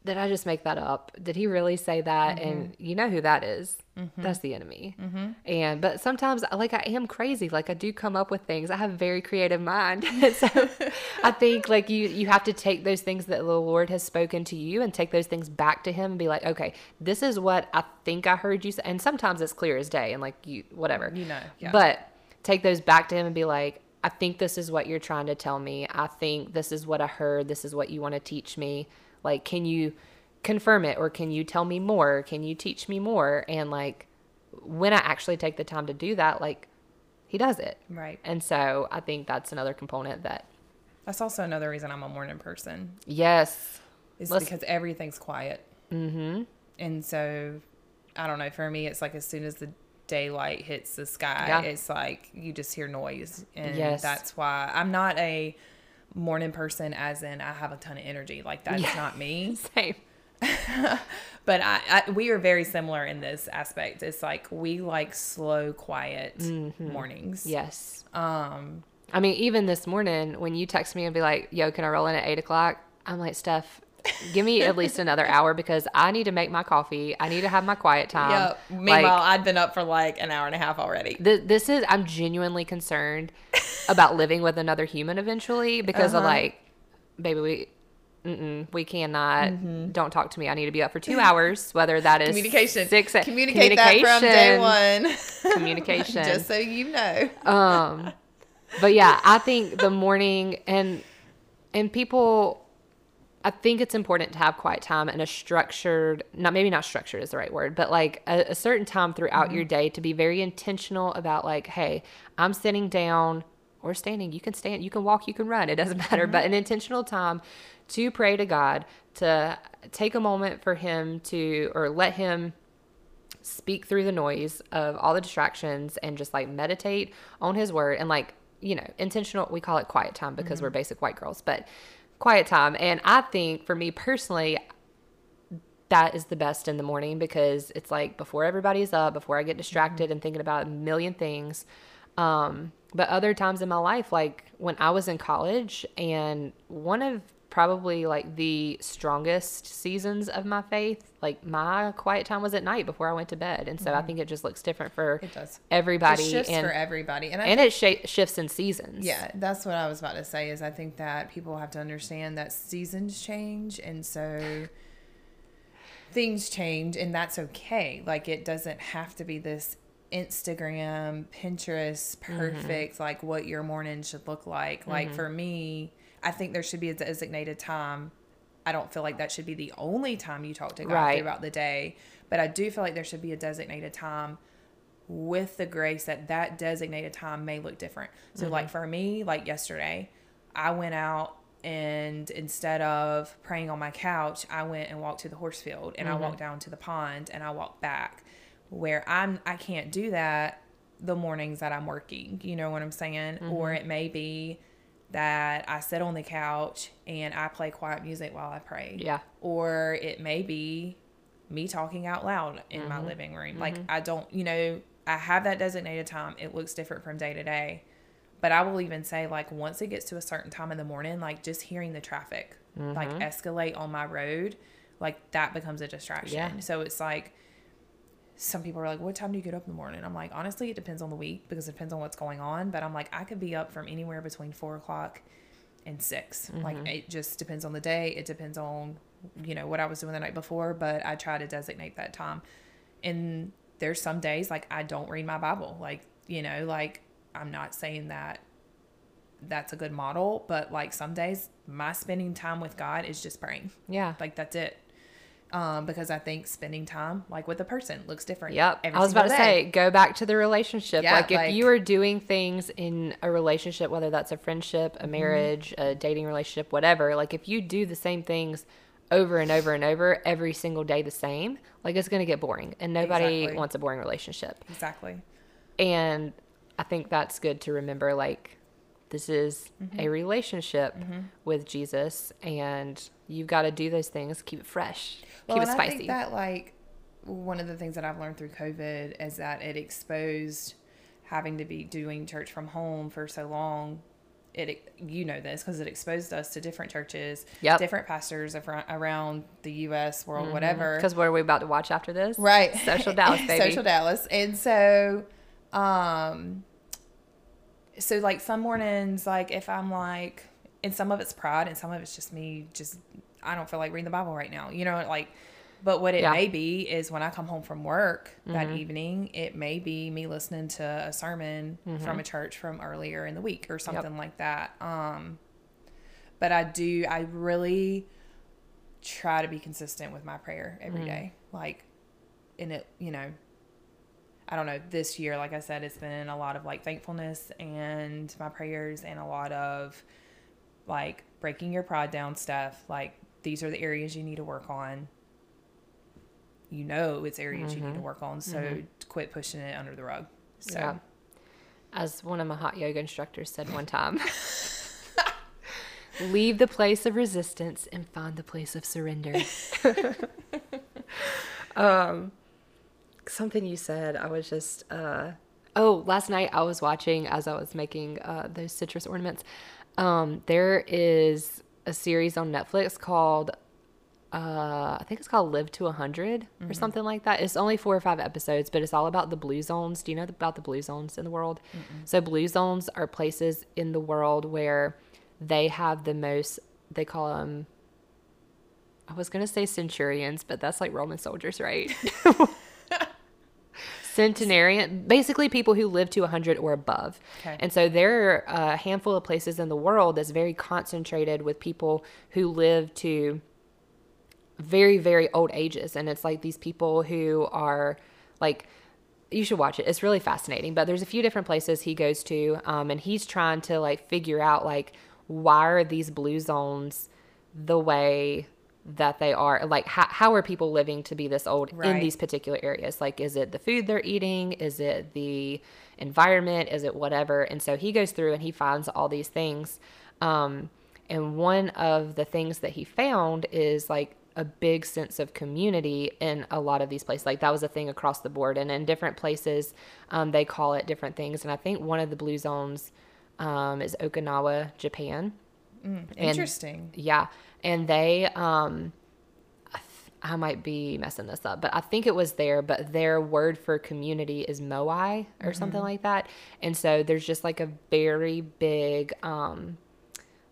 did I just make that up? Did he really say that? And mm-hmm. you know who that is? Mm-hmm. That's the enemy. Mm-hmm. And but sometimes, like I am crazy. Like I do come up with things. I have a very creative mind. So I think like you you have to take those things that the Lord has spoken to you and take those things back to Him and be like, okay, this is what I think I heard you say. And sometimes it's clear as day and like you whatever. You know, yeah. But take those back to him and be like, I think this is what you're trying to tell me. I think this is what I heard. This is what you want to teach me. Like, can you confirm it or can you tell me more? Can you teach me more? And like, when I actually take the time to do that, like he does it. Right. And so I think that's another component that That's also another reason I'm a morning person. yes. Is Let's- because everything's quiet. Mm-hmm. And so I don't know, for me it's like as soon as the daylight hits the sky, Yeah. it's like you just hear noise. And Yes. that's why I'm not a morning person as in I have a ton of energy. Like that's Yeah. not me. Same. But I, I we are very similar in this aspect. It's like we like slow, quiet mornings. Yes. Um I mean, even this morning when you text me and be like, "Yo, can I roll in at eight o'clock?" I'm like, "Steph, give me at least another hour because I need to make my coffee. I need to have my quiet time." yeah. Like, Meanwhile, I'd been up for like an hour and a half already. th- this is I'm genuinely concerned about living with another human eventually because of Uh-huh. like, baby, we. Mm-mm, we cannot. Don't talk to me. I need to be up for two hours, whether that is Mm-hmm. Communication. Six. Communicate that from day one. Communication. Just so you know. um but yeah i think the morning and and people i think it's important to have quiet time and a structured not maybe not structured is the right word but like a, a certain time throughout your mm-hmm. day to be very intentional about like hey i'm sitting down or standing. You can stand you can walk you can run. It doesn't matter. Mm-hmm. But an intentional time to pray to god to take a moment for him to or let him speak through the noise of all the distractions and just like meditate on his word and like you know intentional we call it quiet time because we're mm-hmm. basic white girls but quiet time and i think for me personally that is the best in the morning because it's like before everybody's up before i get distracted and thinking about a million things. Um, but other times in my life like when i was in college and one of probably like the strongest seasons of my faith like my quiet time was at night before i went to bed and so i mm-hmm. think it just looks different for It does. everybody It shifts and, for everybody. And I and it sh- shifts in seasons Yeah, that's what I was about to say. Is I think that people have to understand that seasons change, and so things change, and that's okay. Like it doesn't have to be this Instagram, Pinterest, mm-hmm. perfect like what your morning should look like. Like mm-hmm. for me, I think there should be a designated time. I don't feel like that should be the only time you talk to God Right. throughout the day, but I do feel like there should be a designated time with the grace that that designated time may look different. So, mm-hmm. like for me, like yesterday, I went out and instead of praying on my couch, I went and walked to the horse field and I mm-hmm. walked down to the pond and I walked back. Where I'm, I can't do that the mornings that I'm working. You know what I'm saying? Or mm-hmm. it may be that I sit on the couch and I play quiet music while I pray yeah or it may be me talking out loud in my mm-hmm. living room. Like mm-hmm. I don't, you know, I have that designated time. It looks different from day to day. But I will even say like once it gets to a certain time in the morning, like just hearing the traffic like mm-hmm. escalate on my road, like that becomes a distraction. Yeah. So it's like some people are like, What time do you get up in the morning? I'm like, honestly, it depends on the week because it depends on what's going on. But I'm like, I could be up from anywhere between four o'clock and 6 Like mm-hmm. it just depends on the day. It depends on, you know, what I was doing the night before, but I try to designate that time. And there's some days like I don't read my Bible. Like, you know, like I'm not saying that that's a good model, but like some days my spending time with God is just praying. yeah Like that's it. Um, because I think spending time like with a person looks different. Yep. I was about to say, go back to the relationship. Yeah, like if like- you are doing things in a relationship, whether that's a friendship, Mm-hmm. a marriage, a dating relationship, whatever, like if you do the same things over and over and over every single day the same, like it's going to get boring and nobody Exactly. wants a boring relationship. Exactly. And I think that's good to remember like this is Mm-hmm. a relationship with Jesus and you've got to do those things, keep it fresh, Well, keep it and I spicy. think that like one of the things that I've learned through COVID is that it exposed having to be doing church from home for so long. It you know this because it exposed us to different churches, Yep. different pastors around, the U.S. world, whatever. Because what are we about to watch after this? right Social Dallas, baby. social dallas and so um so like some mornings like if i'm like and some of it's pride and some of it's just me just i don't feel like reading the bible right now you know like but what it Yeah. may be is when i come home from work that mm-hmm. evening it may be me listening to a sermon from mm-hmm. a church from earlier in the week or something like that um but i do i really try to be consistent with my prayer every mm-hmm. day like and it you know I don't know, this year, like I said, it's been a lot of like thankfulness and my prayers and a lot of like breaking your pride down stuff. Like these are the areas you need to work on. You know, it's areas mm-hmm. you need to mm-hmm. work on. So mm-hmm. quit pushing it under the rug. So, yeah. as one of my hot yoga instructors said one time, leave the place of resistance and find the place of surrender. um, something you said, I was just, uh, oh, last night I was watching as I was making uh, those citrus ornaments. Um, there is a series on Netflix called, uh, I think it's called Live to 100 mm-hmm. or something like that. It's only four or five episodes, but it's all about the blue zones. Do you know about the blue zones in the world? Mm-mm. So, blue zones are places in the world where they have the most, they call them, I was going to say centurions, but that's like Roman soldiers, right? centenarian, basically people who live to 100 or above. Okay. And so there are a handful of places in the world that's very concentrated with people who live to very, very old ages. And it's like these people who are like, you should watch it. It's really fascinating. But there's a few different places he goes to, um, and he's trying to like figure out like why are these blue zones the way that they are like how, how are people living to be this old right. in these particular areas? Like is it the food they're eating? Is it the environment? Is it whatever? And so he goes through and he finds all these things. Um, and one of the things that he found is like a big sense of community in a lot of these places. Like that was a thing across the board. And in different places um, they call it different things. And i think one of the blue zones um, is okinawa japan. Mm, interesting. and, yeah and they um I might be messing this up, but I think it was there, but their word for community is moai or mm-hmm. something like that. And so there's just like a very big um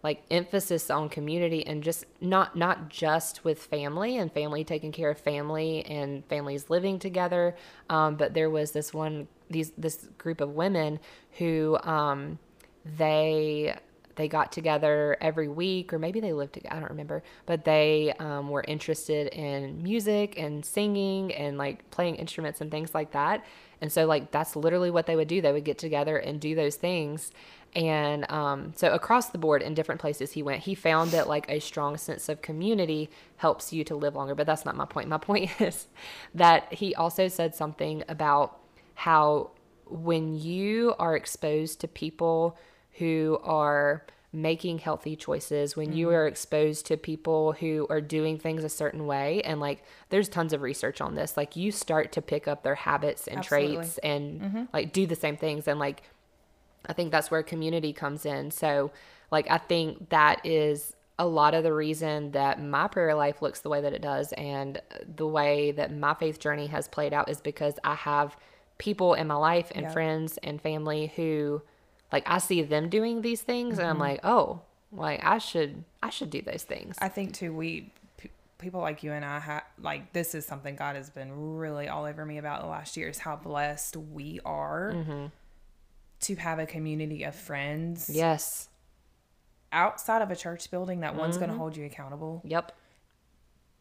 like emphasis on community and just not not just with family and family taking care of family and families living together um, but there was this one these this group of women who um, they they got together every week, or maybe they lived together. I don't remember, but they um, were interested in music and singing and like playing instruments and things like that. And so, like, that's literally what they would do. They would get together and do those things. And um, so, across the board in different places he went, he found that like a strong sense of community helps you to live longer. But that's not my point. My point is that he also said something about how when you are exposed to people who are making healthy choices, when mm-hmm. you are exposed to people who are doing things a certain way, and like there's tons of research on this, like you start to pick up their habits and Absolutely. traits and mm-hmm. like do the same things. And like, I think that's where community comes in. So, like, I think that is a lot of the reason that my prayer life looks the way that it does and the way that my faith journey has played out is because I have people in my life and yeah. friends and family who like I see them doing these things mm-hmm. and I'm mm-hmm. like, oh, like I should I should do those things. I think too we p- people like you and I have like this is something God has been really all over me about the last year is how blessed we are mm-hmm. to have a community of friends. Yes. Outside of a church building that mm-hmm. one's going to hold you accountable. Yep.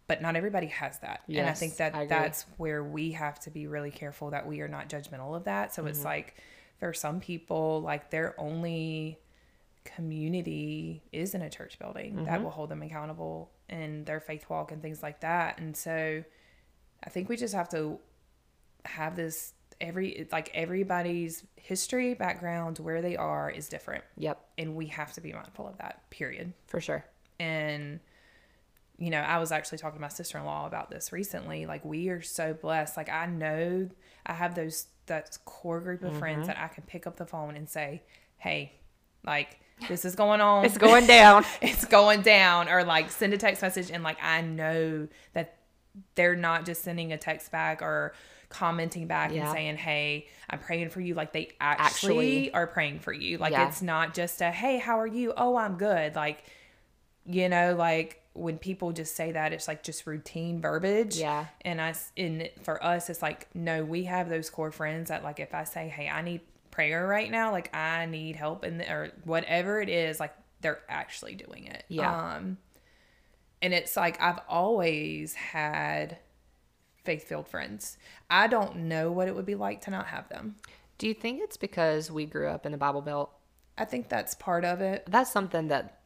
But not everybody has that. Yes, and I think that I that's where we have to be really careful that we are not judgmental of that. So it's mm-hmm. Like for some people, like their only community is in a church building mm-hmm. that will hold them accountable in their faith walk and things like that. And so I think we just have to have this every like everybody's history background where they are is different yep and we have to be mindful of that period for sure and you know i was actually talking to my sister-in-law about this recently like we are so blessed like i know i have those that core group of mm-hmm. friends that I can pick up the phone and say, "Hey, like this is going on. it's going down. it's going down." Or like send a text message and like I know that they're not just sending a text back or commenting back yeah. and saying, "Hey, I'm praying for you." Like they actually, actually. are praying for you. Like yeah. it's not just a, "Hey, how are you?" "Oh, I'm good." Like you know, like when people just say that it's like just routine verbiage yeah and i in for us it's like no we have those core friends that like if i say hey i need prayer right now like i need help and or whatever it is like they're actually doing it yeah um and it's like i've always had faith filled friends. I don't know what it would be like to not have them. Do you think it's because we grew up in the Bible Belt? I think that's part of it. That's something that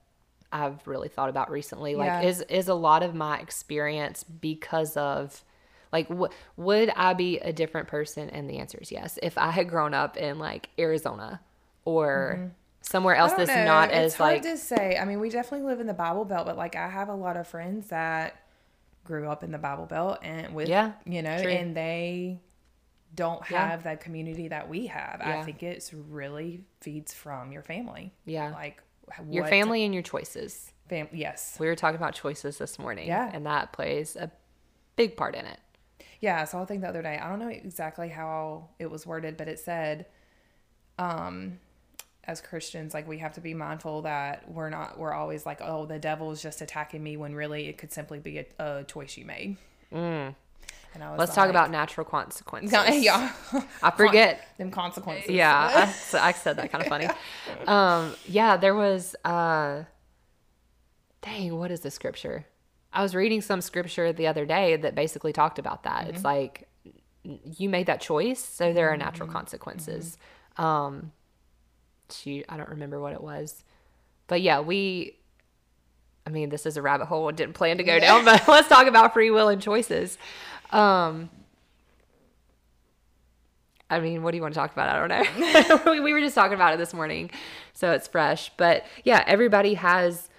I've really thought about recently. Like, Yeah. is is a lot of my experience because of, like, w- would I be a different person? And the answer is yes. If I had grown up in like Arizona or somewhere else Mm-hmm. That's know. not it's as hard like to say. I mean, we definitely live in the Bible Belt, but like I have a lot of friends that grew up in the Bible Belt and with Yeah, you know, true. and they don't Yeah. have that community that we have. Yeah. I think it's really feeds from your family. Yeah. like your family and your choices. Fam- yes, We were talking about choices this morning. Yeah. And that plays a big part in it. Yeah, So I a the other day. I don't know exactly how it was worded, but it said, um, as Christians, like we have to be mindful that we're not, we're always like, oh, the devil is just attacking me when really it could simply be a, a choice you made. And I was Let's talk about natural consequences. yeah, I forget. them consequences. Yeah, I, I said that kind of funny. Um, yeah, there was. Uh, dang, what is the scripture? I was reading some scripture the other day that basically talked about that. It's like you made that choice, so there are natural consequences. Um, shoot, I don't remember what it was, but yeah, we. I mean, this is a rabbit hole. I didn't plan to go down, but let's talk about free will and choices. Um, I mean, what do you want to talk about? I don't know. we, we were just talking about it this morning, so it's fresh. But yeah, everybody has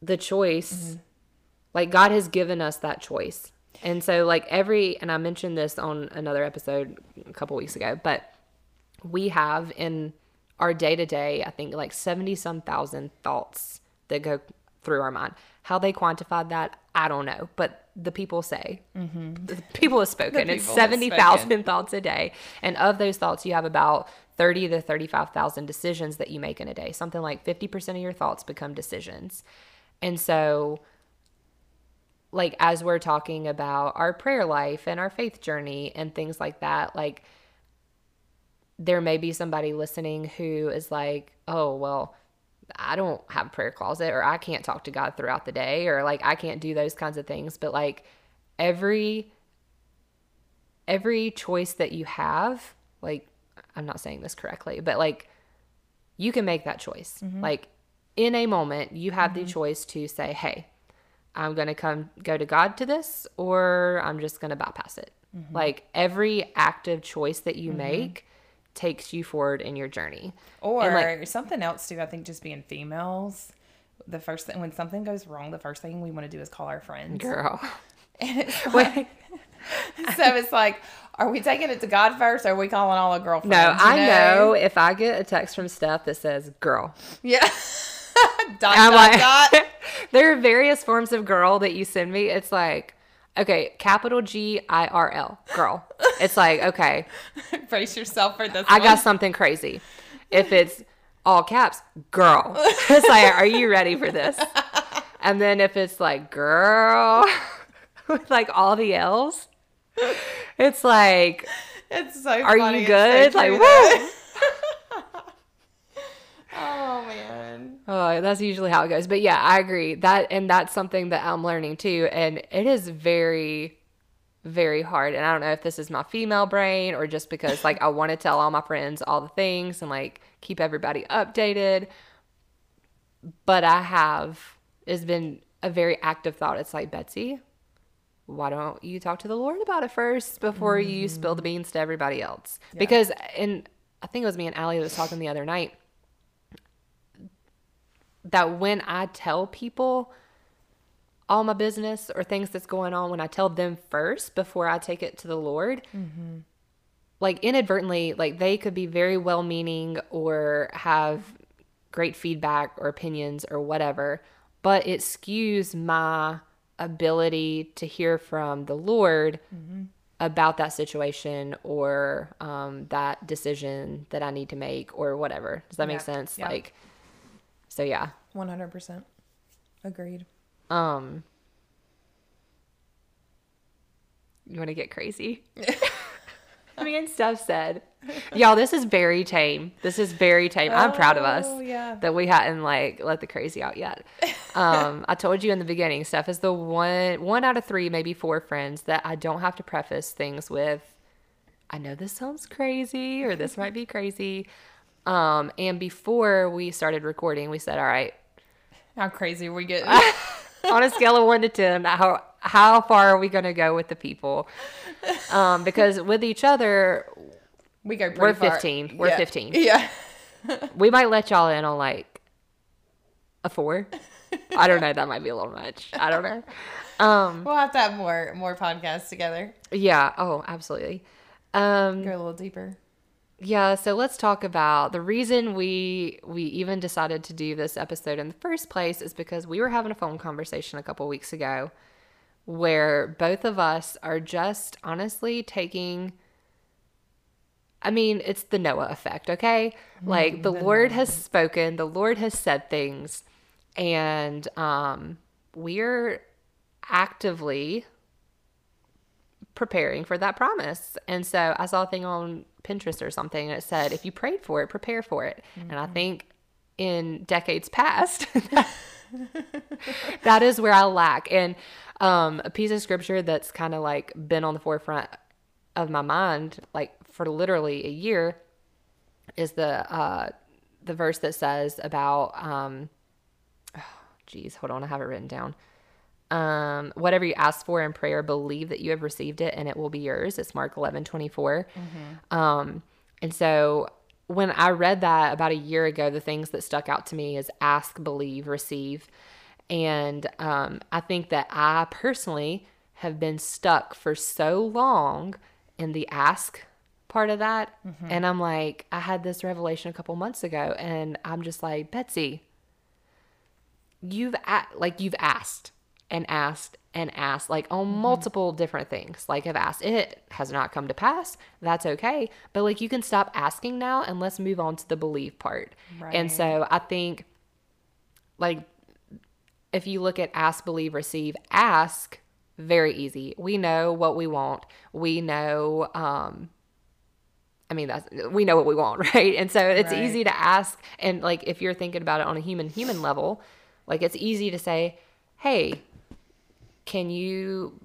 the choice. Like God has given us that choice. And so like every and I mentioned this on another episode a couple weeks ago, but we have in our day to day, I think like 70 some thousand thoughts that go through our mind. How they quantified that, I don't know. But the people say, mm-hmm. the people have spoken. it's people have 70,000 thoughts a day. And of those thoughts, you have about 30 to 35,000 decisions that you make in a day. Something like 50% of your thoughts become decisions. And so, like, as we're talking about our prayer life and our faith journey and things like that, like, there may be somebody listening who is like, oh, well, I don't have a prayer closet or I can't talk to God throughout the day or like I can't do those kinds of things. But like every every choice that you have, like I'm not saying this correctly, but like you can make that choice. Mm-hmm. Like in a moment, you have the mm-hmm. choice to say, "Hey, I'm going to come go to God to this or I'm just going to bypass it." Mm-hmm. Like every active choice that you make takes you forward in your journey. Or like- something else too. I think just being females, the first thing when something goes wrong, the first thing we want to do is call our friends. Girl. And it's like, so it's like, are we taking it to God first, or are we calling all our girlfriends? No, you I know if I get a text from Steph that says girl, Yeah. dot dot like, dot. there are various forms of girl that you send me. It's like, okay, capital G I R L, girl. It's like, okay, Brace yourself for this. I one. got something crazy. If it's all caps, girl. It's like, are you ready for this? And then if it's like, girl, with like all the L's, it's like, It's so. are funny. you good? so like, woo. though. oh Oh, that's usually how it goes. But yeah, I agree. That and that's something that I'm learning too. And it is very, very hard. And I don't know if this is my female brain or just because like I want to tell all my friends all the things and like keep everybody updated. But I have it's been a very active thought. It's like, Betsy, why don't you talk to the Lord about it first before you spill the mm-hmm. beans to everybody else? Because and I think it was me and Allie that was talking the other night that when I tell people all my business or things that's going on, when I tell them first before I take it to the Lord, like inadvertently, like they could be very well meaning or have great feedback or opinions or whatever, but it skews my ability to hear from the Lord about that situation or um, that decision that I need to make or whatever. Does that make sense? Yeah. Like, so yeah. One hundred percent. Agreed. Um, you want to get crazy? I mean, Steph said Y'all, this is very tame. This is very tame. I'm proud of us Oh, yeah. that we hadn't like let the crazy out yet. Um, I told you in the beginning, Steph is the one one out of three, maybe four friends that I don't have to preface things with. I know this sounds crazy, or this might be crazy. Um, and before we started recording, we said, "All right, How crazy we get. on a scale of one to ten, how how far are we going to go with the people? Um, because with each other, we go We're far. 15. We're Yeah. 15. Yeah. we might let y'all in on like a four. I don't know. That might be a little much. I don't know. Um, We'll have to have more more podcasts together. yeah. Oh, absolutely. Um, Go a little deeper. Yeah. So let's talk about the reason we we even decided to do this episode in the first place is because we were having a phone conversation a couple weeks ago where both of us are just honestly taking. I mean, it's the Noah effect, okay? Like the Lord has spoken, the Lord has said things, and um, we're actively preparing for that promise. And so I saw a thing on Pinterest or something that said, if you prayed for it, prepare for it. And I think in decades past, that is where I lack. And um, a piece of scripture that's kind of like been on the forefront of my mind, like for literally a year, is the uh, the verse that says about um, geez, hold on, I have it written down. Um, whatever you ask for in prayer, believe that you have received it and it will be yours. It's Mark 11, 24. Um, and so when I read that about a year ago, the things that stuck out to me is ask, believe, receive. And um, I think that I personally have been stuck for so long in the ask part of that. And I'm like, I had this revelation a couple months ago, and I'm just like, Betsy, you've a- like you've asked and asked and asked like on multiple different things. Like have asked it has not come to pass. That's okay. But like you can stop asking now and let's move on to the believe part. And so i think like if you look at ask believe receive ask very easy. We know what we want. We know um I mean, that's we know what we want, right? And so it's Right. easy to ask, and like if you're thinking about it on a human human level, like it's easy to say, "Hey, can you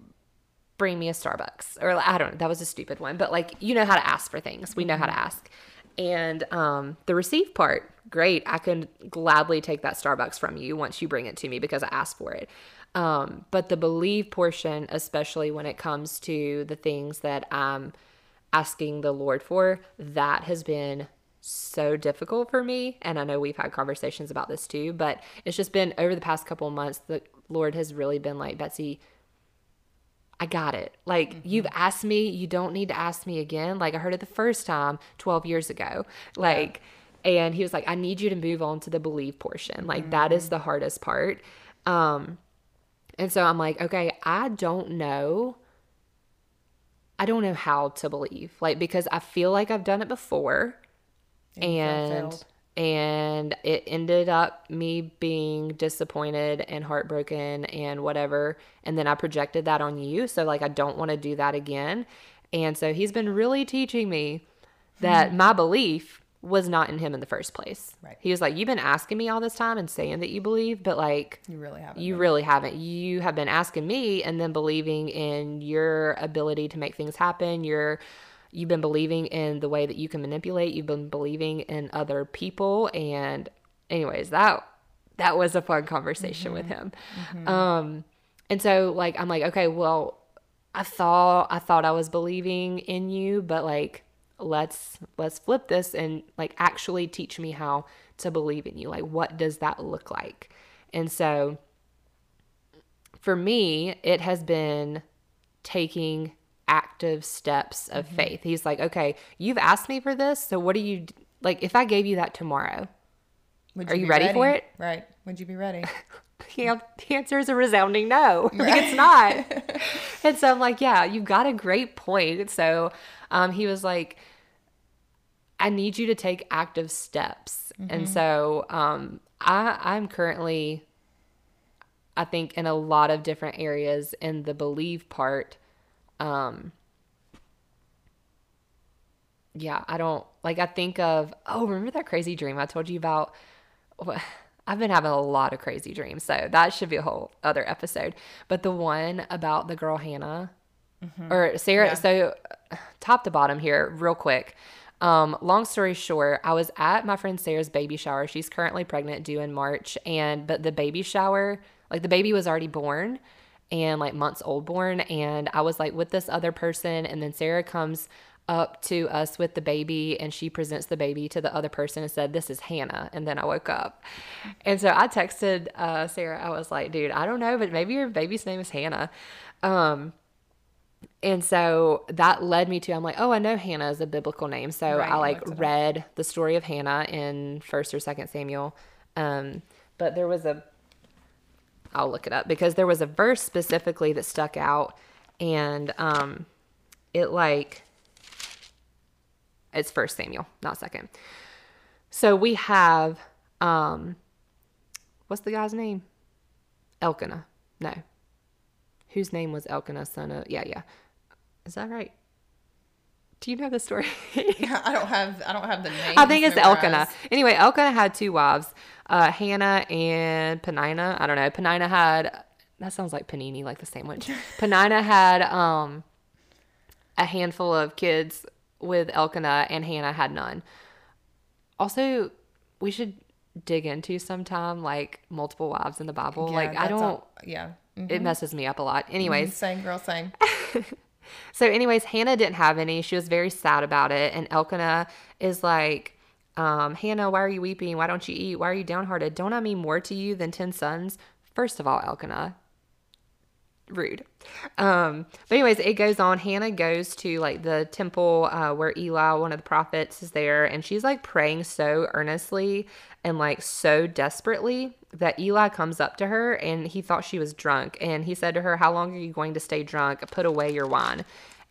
bring me a Starbucks?" Or I don't know, that was a stupid one, but like you know how to ask for things. We know how to ask, and um, the receive part, great. I can gladly take that Starbucks from you once you bring it to me because I asked for it. Um, but the believe portion, especially when it comes to the things that I'm asking the Lord for, that has been so difficult for me. And I know we've had conversations about this too, but it's just been over the past couple of months, the Lord has really been like, Betsy, I got it. Like, you've asked me, you don't need to ask me again. Like, I heard it the first time 12 years ago. Like, and he was like, I need you to move on to the believe portion. Like, that is the hardest part. Um, and so I'm like, okay, I don't know. I don't know how to believe. Like, because I feel like I've done it before and fulfilled. And it ended up me being disappointed and heartbroken and whatever and then i projected that on you so like i don't want to do that again and so he's been really teaching me that mm-hmm. my belief was not in him in the first place Right. he was like you've been asking me all this time and saying that you believe but like You really haven't. you really haven't. You have been asking me and then believing in your ability to make things happen. You're you've been believing in the way that you can manipulate. You've been believing in other people and anyways, that that was a fun conversation with him. Um and so like I'm like, okay, well, I thought I thought I was believing in you, but like let's let's flip this and like actually teach me how to believe in you. Like what does that look like? And so for me, it has been taking active steps of faith. He's like, "Okay, you've asked me for this, so what do you like if I gave you that tomorrow?" Would Are you be ready for it? Right. Would you be ready? the the answer is a resounding no. Like it's not. and so I'm like, yeah, you've got a great point. So um, he was like, I need you to take active steps. And so um, I, I'm currently, I think, in a lot of different areas in the believe part. Um, yeah, I don't like. I think of oh, remember that crazy dream I told you about? I've been having a lot of crazy dreams, so that should be a whole other episode. But the one about the girl Hannah or Sarah. Yeah. So, top to bottom here, real quick. Um, long story short, I was at my friend Sarah's baby shower. She's currently pregnant, due in March, and but the baby shower, like the baby was already born, and like months old born, and I was like with this other person, and then Sarah comes up to us with the baby and she presents the baby to the other person and said this is hannah and then i woke up and so i texted uh, sarah i was like dude i don't know but maybe your baby's name is hannah um, and so that led me to I'm like, oh, I know Hannah is a biblical name. So Right, I like up. read the story of Hannah in First or Second Samuel. Um, but there was a I'll look it up because there was a verse specifically that stuck out and um it like it's first Samuel, not second. So we have um what's the guy's name? Elkanah. No. Whose name was Elkanah, son of yeah, yeah. Is that right? Do you know the story? I don't have I don't have the name. I think it's Elkanah. Anyway, Elkanah had two wives, uh, Hannah and Penina. I don't know. Penina had that sounds like panini, like the sandwich. Penina had um a handful of kids with Elkanah, and Hannah had none. Also, we should dig into sometime like multiple wives in the Bible. like I don't. yeah. It messes me up a lot. Anyways, Same girl, same. so, anyways, Hannah didn't have any. She was very sad about it. And Elkanah is like, um, Hannah, why are you weeping? Why don't you eat? Why are you downhearted? Don't I mean more to you than 10 sons? First of all, Elkanah, rude. Um, but anyways, it goes on. Hannah goes to like the temple uh, where Eli, one of the prophets, is there, and she's like praying so earnestly and like so desperately that Eli comes up to her and he thought she was drunk, and he said to her, "How long are you going to stay drunk? Put away your wine."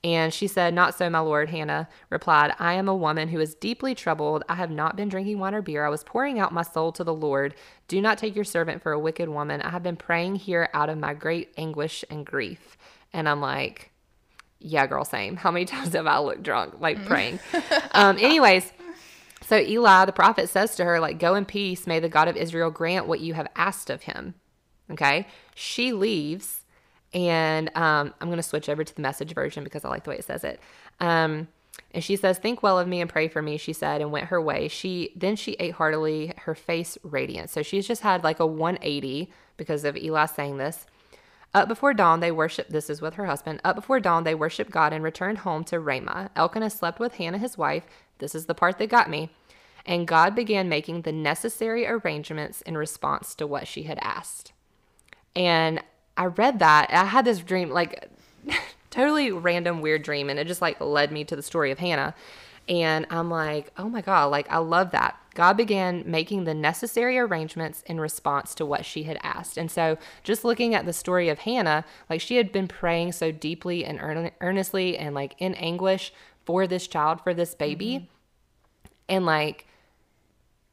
And she said, Not so, my lord. Hannah replied, I am a woman who is deeply troubled. I have not been drinking wine or beer. I was pouring out my soul to the Lord. Do not take your servant for a wicked woman. I have been praying here out of my great anguish and grief. And I'm like, Yeah, girl, same. How many times have I looked drunk, like praying? um, anyways, so Eli, the prophet, says to her, like, Go in peace. May the God of Israel grant what you have asked of him. Okay. She leaves and um, I'm going to switch over to the message version because I like the way it says it. Um, and she says, "Think well of me and pray for me," she said, and went her way. She then she ate heartily, her face radiant. So she's just had like a 180 because of Eli saying this. Up before dawn, they worshiped. This is with her husband. Up before dawn, they worshiped God and returned home to Ramah. Elkanah slept with Hannah, his wife. This is the part that got me. And God began making the necessary arrangements in response to what she had asked. And I read that. I had this dream, like totally random, weird dream, and it just like led me to the story of Hannah. And I'm like, oh my God, like I love that. God began making the necessary arrangements in response to what she had asked. And so, just looking at the story of Hannah, like she had been praying so deeply and earnestly and like in anguish for this child, for this baby. Mm-hmm. And like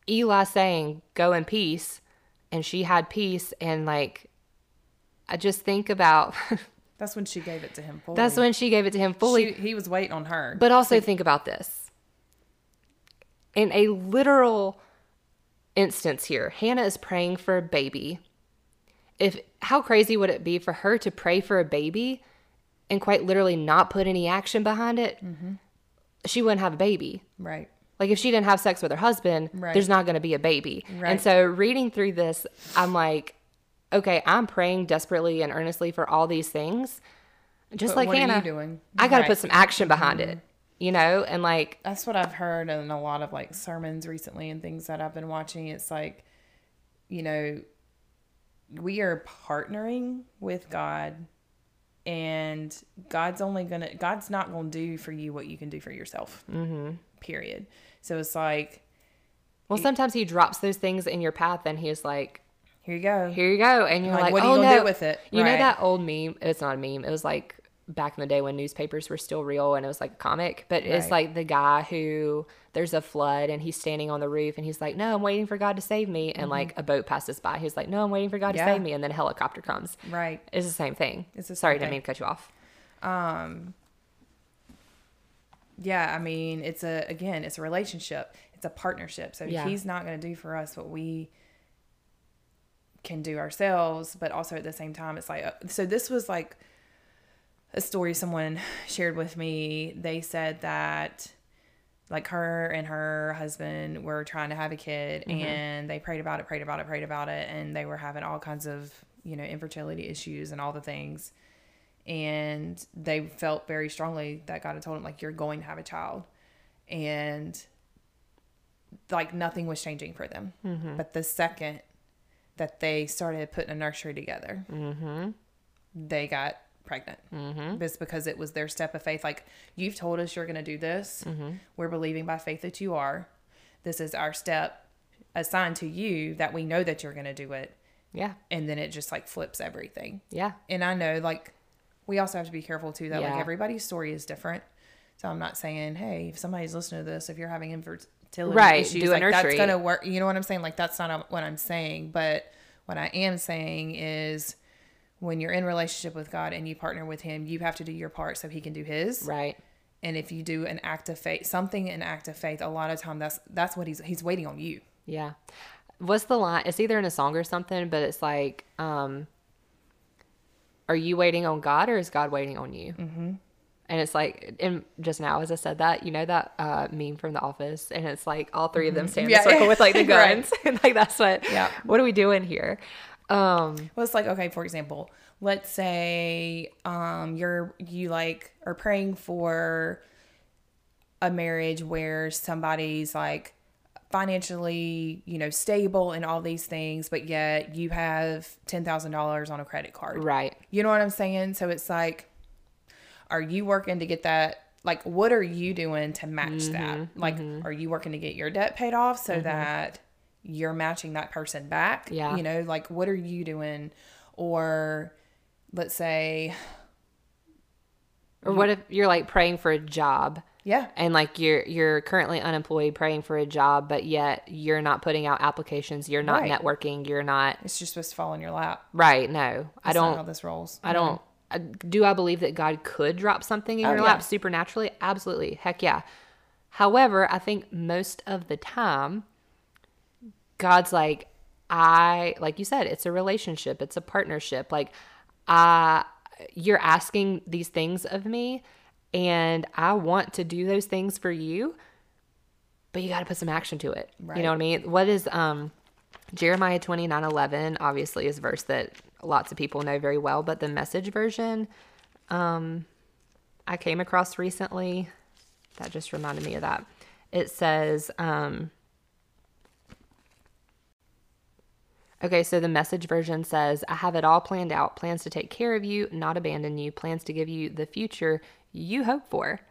Eli saying, go in peace. And she had peace. And like, I just think about That's when she gave it to him fully. that's when she gave it to him fully. She, he was waiting on her. But also think about this. In a literal instance here, Hannah is praying for a baby. If how crazy would it be for her to pray for a baby and quite literally not put any action behind it? Mm-hmm. She wouldn't have a baby. right. Like if she didn't have sex with her husband, Right. there's not going to be a baby. And so reading through this, I'm like, okay, I'm praying desperately and earnestly for all these things. Just But like what are you Hannah, doing? I got to Right. put some action behind it, you know, and like That's what I've heard in a lot of like sermons recently and things that I've been watching. It's like, you know, we are partnering with God and God's only gonna God's not gonna do for you what you can do for yourself. Mm-hmm. Period. So it's like, Well, sometimes he drops those things in your path, and he's like, here you go. "Here you go," and you're Like, like, what are you "Oh gonna no!" do with it? You know that old meme? It's not a meme. It was like back in the day when newspapers were still real, and it was like a comic. But it's like the guy who there's a flood, and he's standing on the roof, and he's like, "No, I'm waiting for God to save me," and like a boat passes by. He's like, "No, I'm waiting for God Mm-hmm. Yeah. to save me," and then a helicopter comes. Right. It's the same thing. It's the Sorry, same didn't thing. mean to cut you off. Um yeah, I mean, it's a again, it's a relationship. It's a partnership. So Yeah. he's not going to do for us what we can do ourselves, but also at the same time it's like uh, so this was like a story someone shared with me. They said that like her and her husband were trying to have a kid and they prayed about it, prayed about it, prayed about it and they were having all kinds of, you know, infertility issues and all the things. And they felt very strongly that God had told them like you're going to have a child. And like nothing was changing for them. But the second that they started putting a nursery together, they got pregnant. Mm-hmm. It's because it was their step of faith. Like, you've told us you're going to do this. We're believing by faith that you are. This is our step assigned to you that we know that you're going to do it. Yeah. And then it just like flips everything. Yeah. And I know, like, we also have to be careful too that like everybody's story is different. So I'm not saying, hey, if somebody's listening to this, if you're having infertility Right, issues, do a like that's gonna work. You know what I'm saying? Like that's not what I'm saying. But what I am saying is, when you're in relationship with God and you partner with Him, you have to do your part so He can do His. Right. And if you do an act of faith, something an act of faith, a lot of time that's that's what He's He's waiting on you. Yeah. What's the line? It's either in a song or something, but it's like, um, are you waiting on God or is God waiting on you? Mm-hmm. And it's like, and just now as I said that, you know that uh, meme from The Office, and it's like all three of them stand in a circle with like the Right. guns, and like that's what. Yeah. What are we doing here? Um. Well, it's like okay, for example, let's say um you're you like are praying for a marriage where somebody's like financially, you know, stable and all these things, but yet you have ten thousand dollars on a credit card. Right. You know what I'm saying? So it's like, are you working to get that? Like, what are you doing to match that? Mm-hmm, like, mm-hmm. are you working to get your debt paid off so mm-hmm. that you're matching that person back? Yeah. You know, like, what are you doing? Or let's say, Or what if you're like praying for a job? yeah, and like you're you're currently unemployed praying for a job but yet you're not putting out applications you're not Right. networking you're not it's just supposed to fall in your lap. right no i That's how don't this rolls. i don't I, do i believe that god could drop something in Oh, your yeah. lap supernaturally absolutely heck yeah however i think most of the time god's like i like you said it's a relationship it's a partnership like i you're asking these things of me and i want to do those things for you but you got to put some action to it. You know what I mean? What is um Jeremiah 29 11 obviously is verse that lots of people know very well, but the message version um I came across recently that just reminded me of that. It says um Okay, so the message version says, I have it all planned out, plans to take care of you, not abandon you, plans to give you the future you hope for.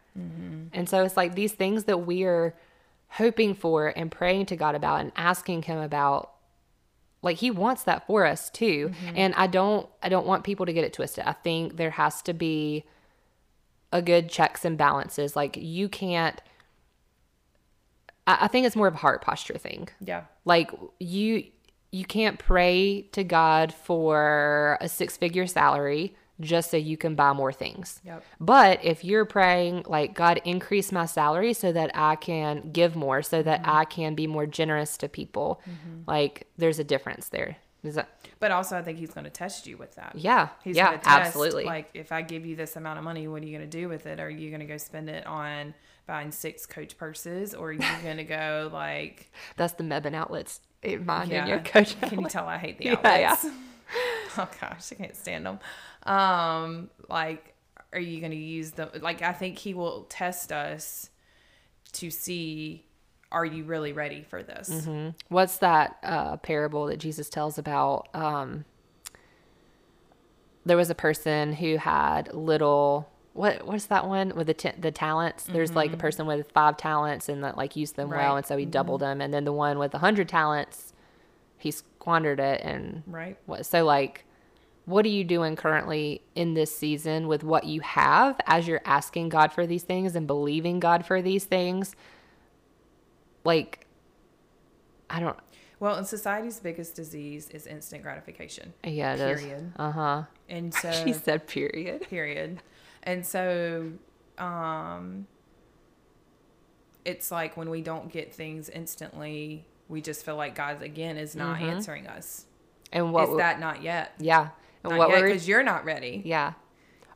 And so it's like these things that we are hoping for and praying to God about and asking him about like he wants that for us too. Mm-hmm. And I don't I don't want people to get it twisted. I think there has to be a good checks and balances. Like you can't I, I think it's more of a heart posture thing Yeah. like you you can't pray to god for a six figure salary just so you can buy more things Yep. but if you're praying like god increase my salary so that i can give more so that mm-hmm. i can be more generous to people mm-hmm. like there's a difference there is that But also, I think he's going to test you with that. yeah He's yeah test, absolutely Like, if I give you this amount of money, what are you going to do with it? Are you going to go spend it on buying six Coach purses, or are you going to go like, that's the Mebane outlets in mine yeah? and your coach Can you tell I hate the Yeah, outlets? yeah. oh gosh, I can't stand them. Um, like, are you going to use them? Like, I think he will test us to see, are you really ready for this? Mm-hmm. What's that uh, parable that Jesus tells about? Um, there was a person who had little. What what's that one with the t- the talents? There's like a person with five talents and that like used them well, Mm-hmm. And so he doubled them. And then the one with a hundred talents, he squandered it. And Right. what? So like, what are you doing currently in this season with what you have as you're asking God for these things and believing God for these things? Like, I don't. Well, and society's biggest disease is instant gratification. Yeah. Period. Uh huh. And so She said, "Period." period. And so, um, it's like when we don't get things instantly, we just feel like God again is not answering us. And what is that not yet? yeah. And Not what yet were because you're not ready. Yeah.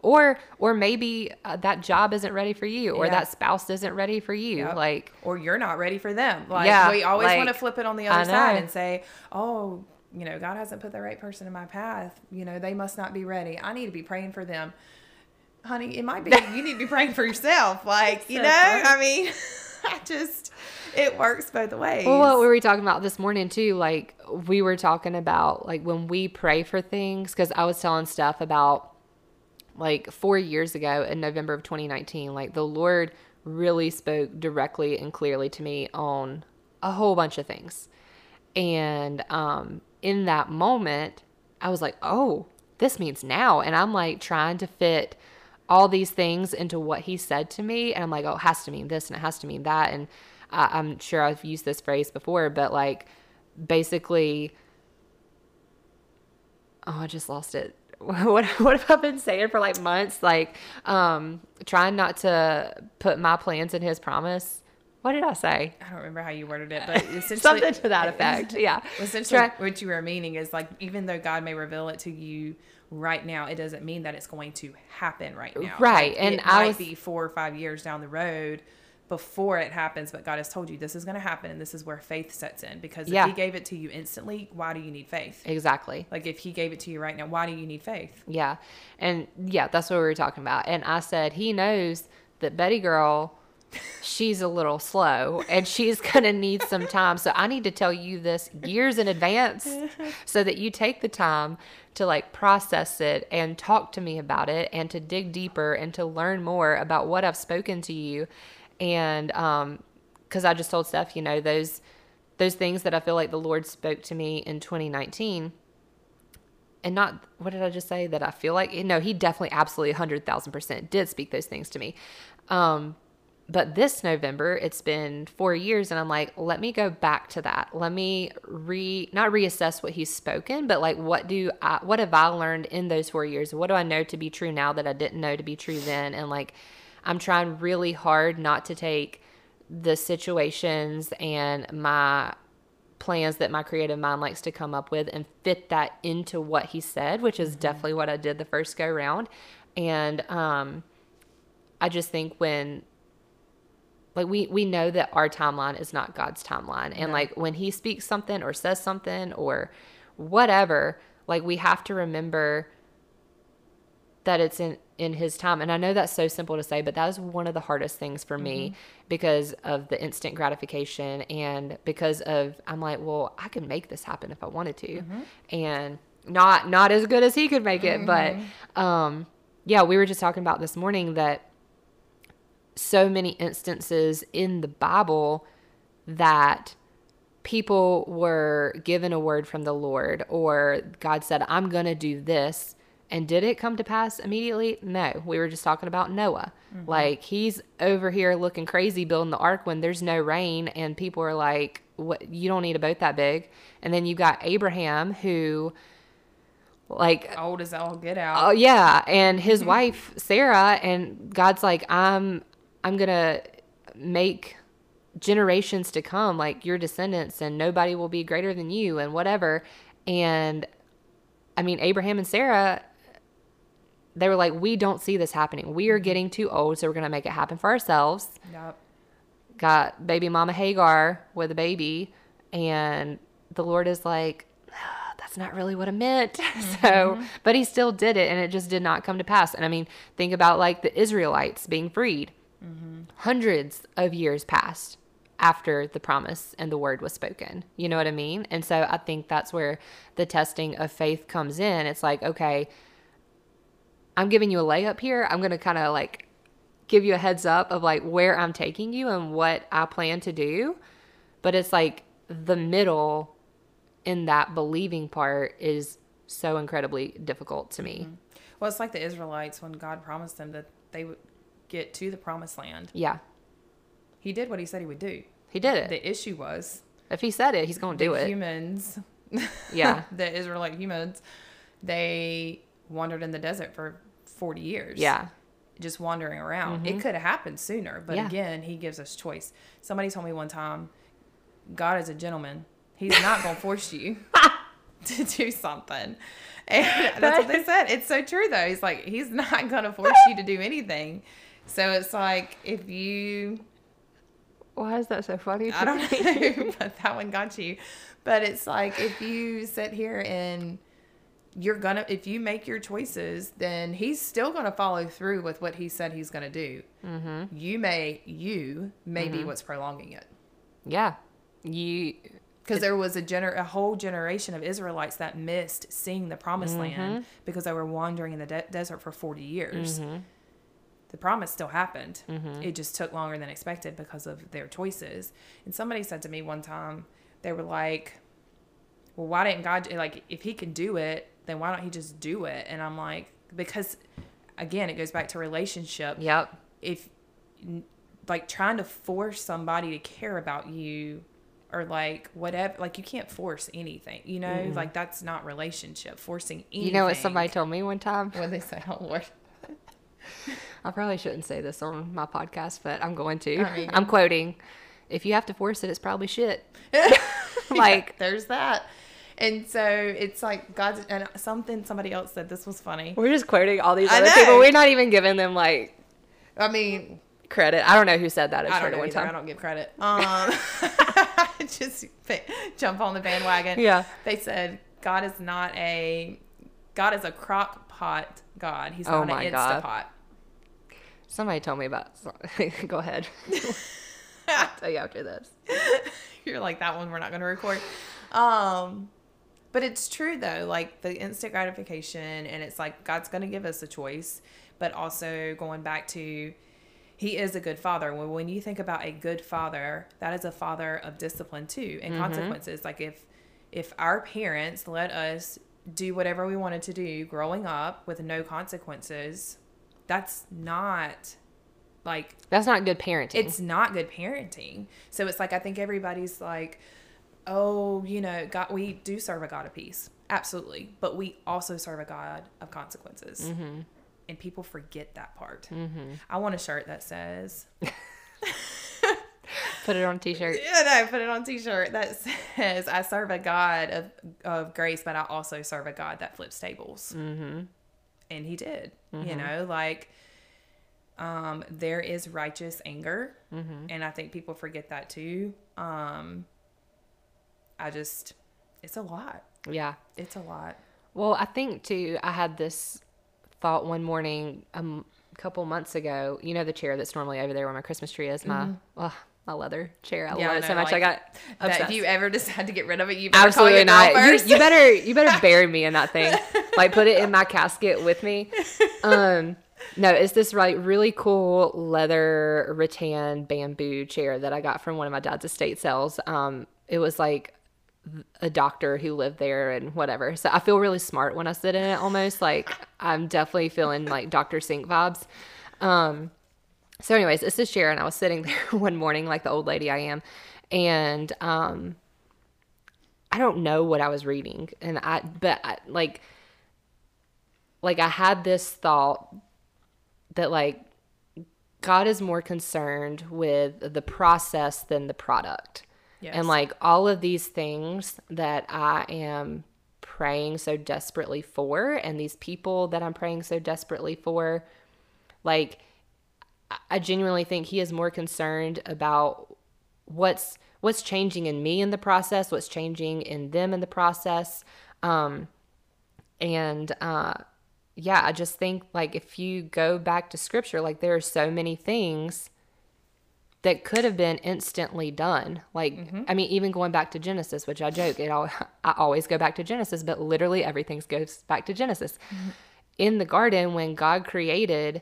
Or or maybe uh, that job isn't ready for you or Yeah. that spouse isn't ready for you. Yep. Like or you're not ready for them. Like Yeah, we always want to flip it on the other side and say, "Oh, you know, God hasn't put the right person in my path. You know, they must not be ready. I need to be praying for them." Honey, it might be you need to be praying for yourself. Like, you know. I mean, I just it works both ways. well, what were we talking about this morning too? Like we were talking about like when we pray for things because I was telling stuff about like four years ago in November of 2019, like the Lord really spoke directly and clearly to me on a whole bunch of things. And um, in that moment, I was like, oh, this means now. And I'm like trying to fit all these things into what he said to me. And I'm like, oh, it has to mean this and it has to mean that. And I, I'm sure I've used this phrase before, but like basically, oh, I just lost it. What what have I been saying for like months? Like, um, trying not to put my plans in his promise. What did I say? I don't remember how you worded it, but essentially Something to that effect. Yeah. Essentially, Try- what you were meaning is like, even though God may reveal it to you right now, it doesn't mean that it's going to happen right now. Right, Like, and it I might was- be four or five years down the road before it happens, but God has told you this is going to happen, and this is where faith sets in. Because if Yeah. He gave it to you instantly, why do you need faith? Exactly. Like if He gave it to you right now, why do you need faith? Yeah. And yeah, that's what we were talking about. And I said, he knows that Betty girl, she's a little slow and she's going to need some time. So I need to tell you this years in advance so that you take the time to like process it and talk to me about it and to dig deeper and to learn more about what I've spoken to you. And, um, cause I just told Steph, you know, those, those things that I feel like the Lord spoke to me in 2019 and not what did I just say that I feel like no he definitely absolutely 100,000% did speak those things to me um but this November it's been 4 years and I'm like let me go back to that. Let me re not reassess what he's spoken but like what do I what have I learned in those 4 years? What do I know to be true now that I didn't know to be true then? And like I'm trying really hard not to take the situations and my plans that my creative mind likes to come up with and fit that into what he said, which is definitely what I did the first go round. And um, I just think when like we we know that our timeline is not God's timeline, and like when He speaks something or says something or whatever, like we have to remember that it's in in his time. And i know that's so simple to say but that is one of the hardest things for me mm-hmm. because of the instant gratification and because of i'm like well i can make this happen if i wanted to. Mm-hmm. And not not as good as he could make it but mm-hmm. um yeah we were just talking about this morning that so many instances in the bible that people were given a word from the Lord or God said, I'm going to do this. And did it come to pass immediately? No. We were just talking about Noah. Mm-hmm. Like he's over here looking crazy building the ark when there's no rain and people are like, what you don't need a boat that big. And then you got Abraham who like Old as all get out. Oh yeah, and his wife Sarah, and God's like, I'm, I'm gonna make generations to come like your descendants, and nobody will be greater than you, and whatever. And I mean, Abraham and Sarah, they were like, we don't see this happening. We are getting too old, so we're gonna make it happen for ourselves Yep. got baby mama Hagar with a baby, and the Lord is like, "Ah, that's not really what I meant. so, but he still did it, and it just did not come to pass. And I mean, think about like the Israelites being freed. Hundreds of years passed after the promise and the word was spoken. You know what I mean? And so I think that's where the testing of faith comes in. It's like, okay, I'm giving you a layup here. I'm going to kind of like give you a heads up of like where I'm taking you and what I plan to do. But it's like the middle in that believing part is so incredibly difficult to me. Mm-hmm. Well, it's like the Israelites when God promised them that they would get to the promised land. Yeah, He did what he said he would do. he did it. The issue was if he said it, he's going to do it. humans, Yeah. the Israelite humans, they wandered in the desert for 40 years. Yeah. just wandering around. It could have happened sooner, but Mm-hmm. Yeah. again, he gives us choice. Somebody told me one time, God is a gentleman. He's not going to force you to do something. And that's what they said. It's so true though. He's like, he's not going to force you to do anything. So it's like if you Why is that so funny? I don't know, but that one got you. But it's like if you sit here and you're gonna, if you make your choices, then he's still gonna follow through with what he said he's gonna do. Mm-hmm. You may, you may be mm-hmm. what's prolonging it. Yeah. You Because there was a gener- a whole generation of Israelites that missed seeing the promised mm-hmm. land because they were wandering in the de- desert for 40 years. Mm-hmm. The promise still happened. Mm-hmm. It just took longer than expected because of their choices. And somebody said to me one time, they were like, "Well, why didn't God like if he can do it, then why don't he just do it?" And I'm like, because again, it goes back to relationship Yep. if like trying to force somebody to care about you or like whatever like you can't force anything you know mm-hmm. like that's not relationship forcing anything You know what somebody told me one time? what they say oh lord I probably shouldn't say this on my podcast, but I'm going to. I'm quoting. If you have to force it, it's probably shit. like there's that and so it's like god's and something somebody else said this was funny we're just quoting all these other people. We're not even giving them like i mean credit. I don't know who said that. I don't it know one either. i don't give credit um just jump on the bandwagon Yeah. they said god is not a god is a crock pot god he's Oh not my an God. Somebody told me about. Go ahead. I'll tell you after this. You're like that one we're not going to record. Um but it's true though, like the instant gratification and it's like God's going to give us a choice, but also going back to he is a good father. When when you think about a good father, that is a father of discipline too and consequences. Like if if our parents let us do whatever we wanted to do growing up with no consequences, that's not like That's not good parenting. it's not good parenting. So it's like I think everybody's like, oh, you know, God, we do serve a God of peace, absolutely, but we also serve a God of consequences, and people forget that part. I want a shirt that says, Put it on a t-shirt. yeah, no, put it on a t-shirt that says, I serve a God of of grace, but I also serve a God that flips tables, mm-hmm. And He did. You know, like um, there is righteous anger, and I think people forget that too. Um, I just, it's a lot. Yeah. It's a lot. Well, I think too. I had this thought one morning um, a couple months ago. You know the chair that's normally over there where my Christmas tree is. My ugh, my leather chair. I. Yeah, love I it so know, much. I like, got That if you ever decide to get rid of it, you better Absolutely not. You, you better you better bury me in that thing. Like put it in my casket with me. Um no, it's this like really cool leather rattan bamboo chair that I got from one of my dad's estate sales. Um it was like a doctor who lived there and whatever. So I feel really smart when I sit in it almost like I'm definitely feeling like Dr. Sink vibes. Um so anyways, this chair and I was sitting there one morning like the old lady I am and um I don't know what I was reading, and I but I, like like I had this thought that like God is more concerned with the process than the product. Yes. And like all of these things that I am praying so desperately for and these people that I'm praying so desperately for like I- genuinely think he is more concerned about what's what's changing in me in the process, what's changing in them in the process. Um and uh yeah, I just think like if you go back to scripture, like there are so many things that could have been instantly done. Like I mean, even going back to Genesis, which I joke, it all I always go back to Genesis, but literally everything goes back to Genesis. In the garden, when God created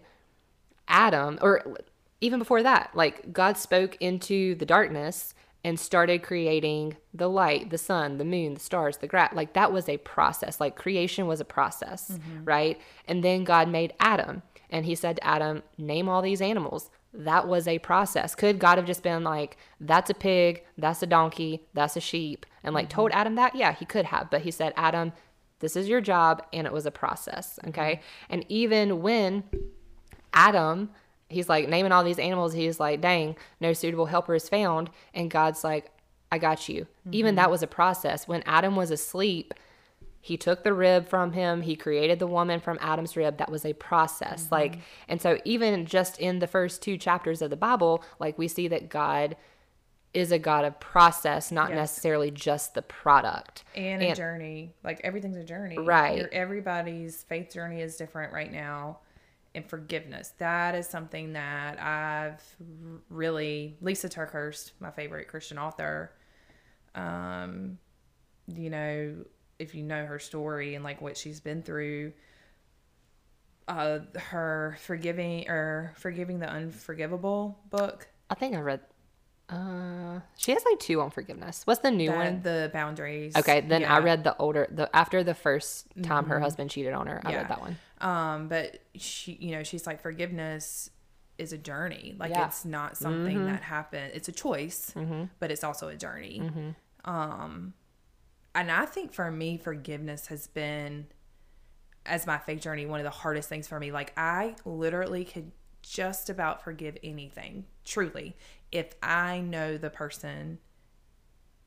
Adam, or even before that, like God spoke into the darkness and started creating the light, the sun, the moon, the stars, the grass. Like that was a process. Like creation was a process, mm-hmm. right? And then God made Adam and he said to Adam, Name all these animals. That was a process. Could God have just been like, That's a pig, that's a donkey, that's a sheep, and like mm-hmm. told Adam that? Yeah, he could have. But he said, Adam, this is your job. And it was a process. Okay. Mm-hmm. And even when Adam, he's like naming all these animals. He's like, dang, no suitable helper is found. And God's like, I got you. Even mm-hmm. that was a process. When Adam was asleep, he took the rib from him he created the woman from adam's rib that was a process mm-hmm. like and so even just in the first two chapters of the bible like we see that god is a god of process not Yes. necessarily just the product and, a journey. Like everything's a journey. Right. Your, everybody's faith journey is different right now. And forgiveness. That is something that I've really Lisa TerKeurst, my favorite Christian author. Um, you know, if you know her story and like what she's been through, uh, her forgiving or forgiving the unforgivable book. i think i read uh she has like two on forgiveness what's the new That, one the boundaries. okay then i Yeah. Mm-hmm. read the older the after the first time her husband cheated on her i Yeah. read that one Um, but she, you know, she's like, forgiveness is a journey. Like Yeah. it's not something that happened. It's a choice, but it's also a journey. Um, and I think for me, forgiveness has been, as my faith journey, one of the hardest things for me. Like I literally could just about forgive anything, truly, if I know the person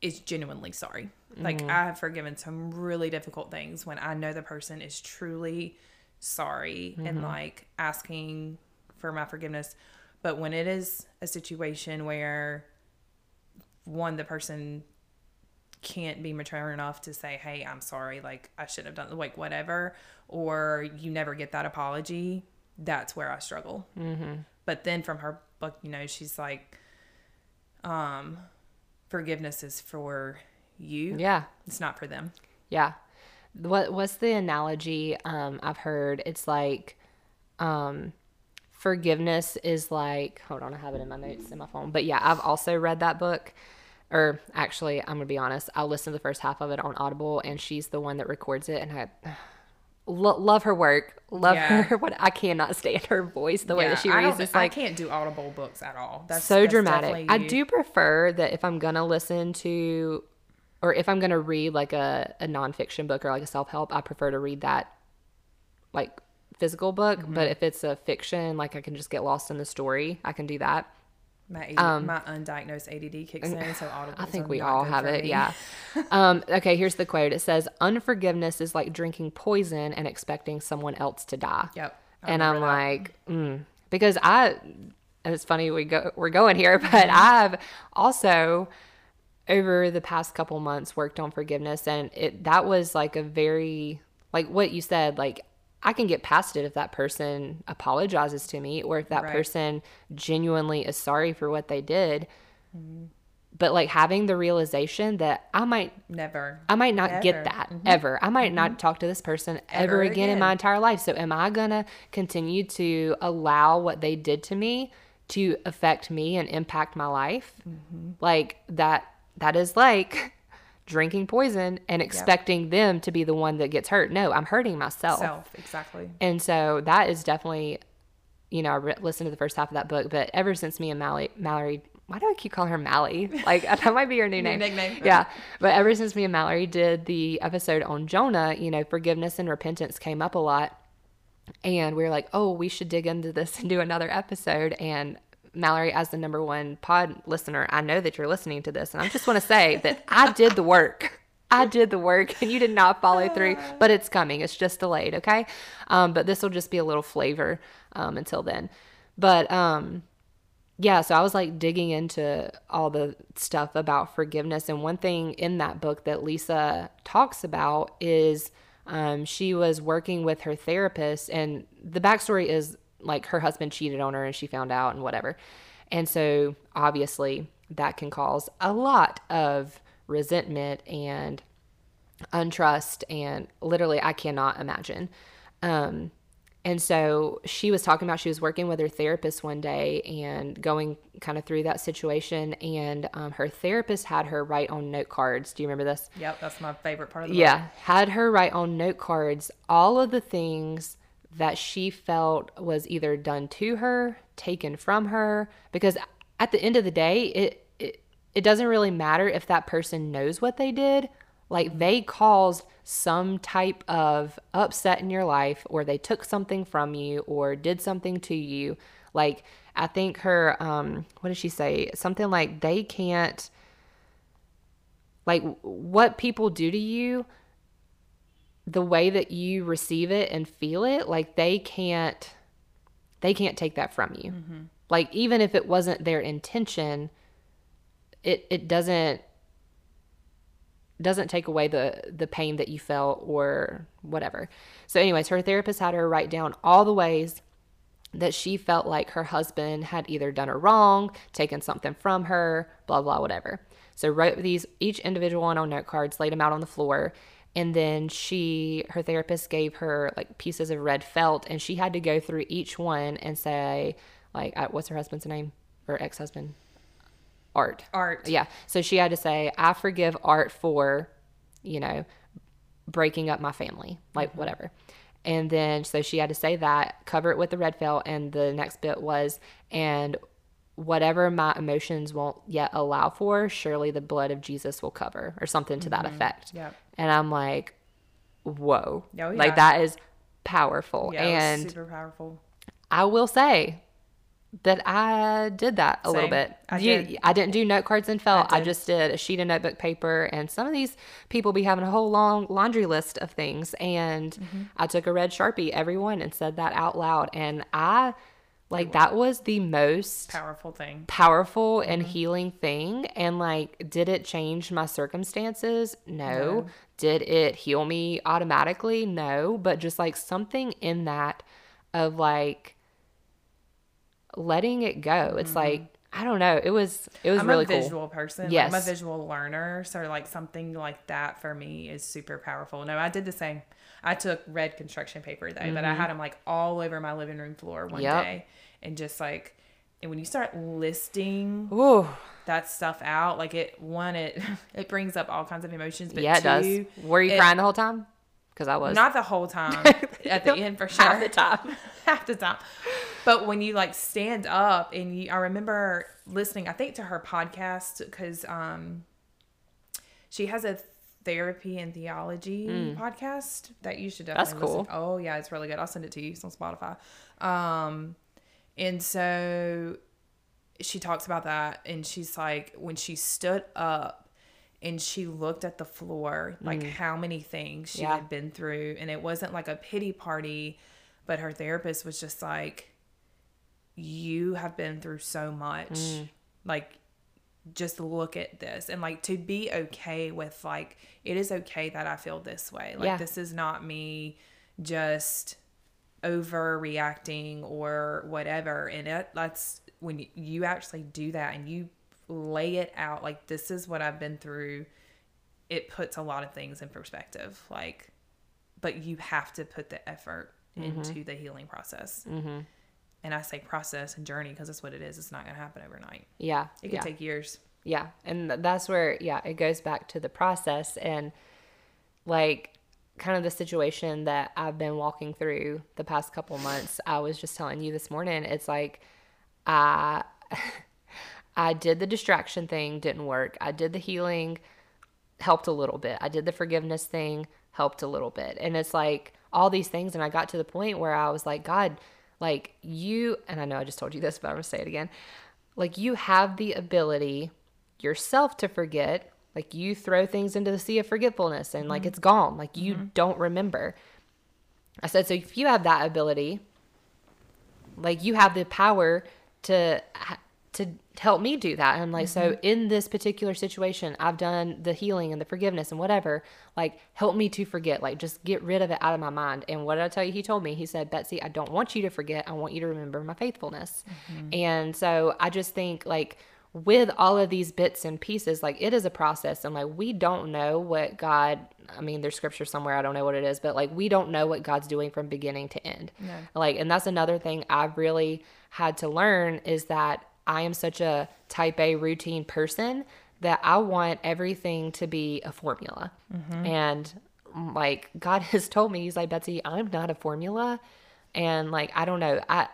is genuinely sorry. Like I have forgiven some really difficult things when I know the person is truly sorry and like asking for my forgiveness. But when it is a situation where one the person can't be mature enough to say, "Hey, I'm sorry, like I shouldn't have done like whatever," or you never get that apology, that's where I struggle. Mm-hmm. But then from her book, you know, she's like, um, forgiveness is for you. yeah It's not for them. Yeah. What what's the analogy um I've heard? It's like um forgiveness is like hold on, I have it in my notes in my phone. But yeah, I've also read that book. Or actually, I'm gonna be honest. I listened to the first half of it on Audible, and she's the one that records it, and I lo- love her work. Love Yeah. her. What I cannot stand her voice. The way that she reads, it's like I can't do audible books at all. That's so that's dramatic. I do prefer that if I'm gonna listen to, or if I'm gonna read like a, a nonfiction book or like a self help, I prefer to read that like physical book. Mm-hmm. But if it's a fiction, like I can just get lost in the story. I can do that. My, AD, my undiagnosed ADD kicks in, so audible. Um, I think we all have it. Yeah. Yeah. um, okay. Here's the quote. It says, "Unforgiveness is like drinking poison and expecting someone else to die." Yep. I and I'm that. like, mm. because I, and it's funny we go we're going here, but Mm-hmm. I've also over the past couple months worked on forgiveness, and it that was like a very like what you said, like I can get past it if that person apologizes to me, or if that Right. person genuinely is sorry for what they did. Mm-hmm. But like having the realization that I might never. I might not get that mm-hmm. ever. I might not mm-hmm. talk to this person ever, Ever again, in my entire life. So am I going to continue to allow what they did to me to affect me and impact my life? Mm-hmm. Like that that is like drinking poison and expecting them to be the one that gets hurt. No, I'm hurting myself. Self, exactly. And so that is definitely, you know, I re- listened to the first half of that book, but ever since me and Mallory, Mallory, why do I keep calling her Mally? Like that might be her new name. nickname. Yeah. But ever since me and Mallory did the episode on Jonah, you know, forgiveness and repentance came up a lot. And we were like, oh, we should dig into this and do another episode. And Mallory, as the number one pod listener, I know that you're listening to this. And I just want to say that I did the work. I did the work and you did not follow through, but it's coming. It's just delayed, okay? Um, but this will just be a little flavor um, until then. But um, yeah, so I was like digging into all the stuff about forgiveness. And one thing in that book that Lisa talks about is um, she was working with her therapist, and the backstory is like her husband cheated on her and she found out and whatever. And so obviously that can cause a lot of resentment and untrust and literally I cannot imagine. Um, and so she was talking about she was working with her therapist one day and going kind of through that situation. And um, her therapist had her write on note cards. Do you remember this? Yep, that's my favorite part of the Yeah, had her write on note cards all of the things that she felt was either done to her, taken from her, because at the end of the day, it it, it doesn't really matter if that person knows what they did. Like they caused some type of upset in your life or they took something from you or did something to you, like I think her um what did she say? Something like they can't like what people do to you the way that you receive it and feel it, like they can't they can't take that from you. Mm-hmm. Like even if it wasn't their intention, it it doesn't doesn't take away the the pain that you felt or whatever. So anyways, her therapist had her write down all the ways that she felt like her husband had either done her wrong, taken something from her, blah blah whatever. So wrote these each individual one on note cards, laid them out on the floor, and then she her therapist gave her like pieces of red felt and she had to go through each one and say like what's her husband's name? Or ex-husband? Art. Art. Yeah. So she had to say i forgive art for you know breaking up my family like mm-hmm. whatever. And then so she had to say that cover it with the red felt and the next bit was and whatever my emotions won't yet allow for surely the blood of jesus will cover or something to mm-hmm. that effect yeah and i'm like whoa oh, yeah. like that is powerful yeah, and super powerful i will say that I did that a Same. little bit. I, you, did. I didn't do note cards and felt. I, I, just did a sheet of notebook paper. And some of these people be having a whole long laundry list of things. And mm-hmm. I took a red sharpie, everyone, and said that out loud. And I like that was the most powerful thing. Powerful and mm-hmm. healing thing. And like, did it change my circumstances? No. no. Did it heal me automatically? No. But just like something in that of like letting it go. It's mm-hmm. like I don't know. It was it was I'm really a visual cool. person. Yes, I'm a visual learner, so like something like that for me is super powerful. No, I did the same. I took red construction paper though, mm-hmm. but I mm-hmm. had them like all over my living room floor one yep. day, and just like, and when you start listing Ooh. that stuff out, like it one it it brings up all kinds of emotions. But yeah, it two, does. Were you it, crying the whole time? Because I was not the whole time. At the end, for sure, half the time, half the time. But when you like stand up and you, I remember listening, I think to her podcast because um, she has a therapy and theology mm. podcast that you should definitely. That's cool. Listen. Oh yeah, it's really good. I'll send it to you. It's on Spotify. Um, and so she talks about that, and she's like, when she stood up and she looked at the floor, like mm. how many things she yeah. had been through, and it wasn't like a pity party, but her therapist was just like you have been through so much. Mm. Like, just look at this and like to be okay with like it is okay that I feel this way. Like yeah. this is not me just overreacting or whatever. And it that's when you actually do that and you lay it out like this is what I've been through. It puts a lot of things in perspective. Like, but you have to put the effort mm-hmm. into the healing process. Mm-hmm and I say process and journey because that's what it is. It's not going to happen overnight. Yeah. It could yeah. take years. Yeah. And that's where, yeah, it goes back to the process and like kind of the situation that I've been walking through the past couple months. I was just telling you this morning, it's like I I did the distraction thing, didn't work. I did the healing, helped a little bit. I did the forgiveness thing, helped a little bit. And it's like all these things and I got to the point where I was like, God, like you, and I know I just told you this, but I'm gonna say it again. Like you have the ability yourself to forget. Like you throw things into the sea of forgetfulness and mm-hmm. like it's gone. Like you mm-hmm. don't remember. I said, so if you have that ability, like you have the power to to help me do that. And I'm like, mm-hmm. so in this particular situation, I've done the healing and the forgiveness and whatever. Like, help me to forget. Like, just get rid of it out of my mind. And what did I tell you? He told me, he said, Betsy, I don't want you to forget. I want you to remember my faithfulness. Mm-hmm. And so I just think, like, with all of these bits and pieces, like it is a process, and like we don't know what God. I mean, there's scripture somewhere. I don't know what it is, but like we don't know what God's doing from beginning to end. No. Like, and that's another thing I've really had to learn is that I am such a type A routine person that I want everything to be a formula. Mm-hmm. And like God has told me, He's like, Betsy, I'm not a formula. And like, I don't know. I,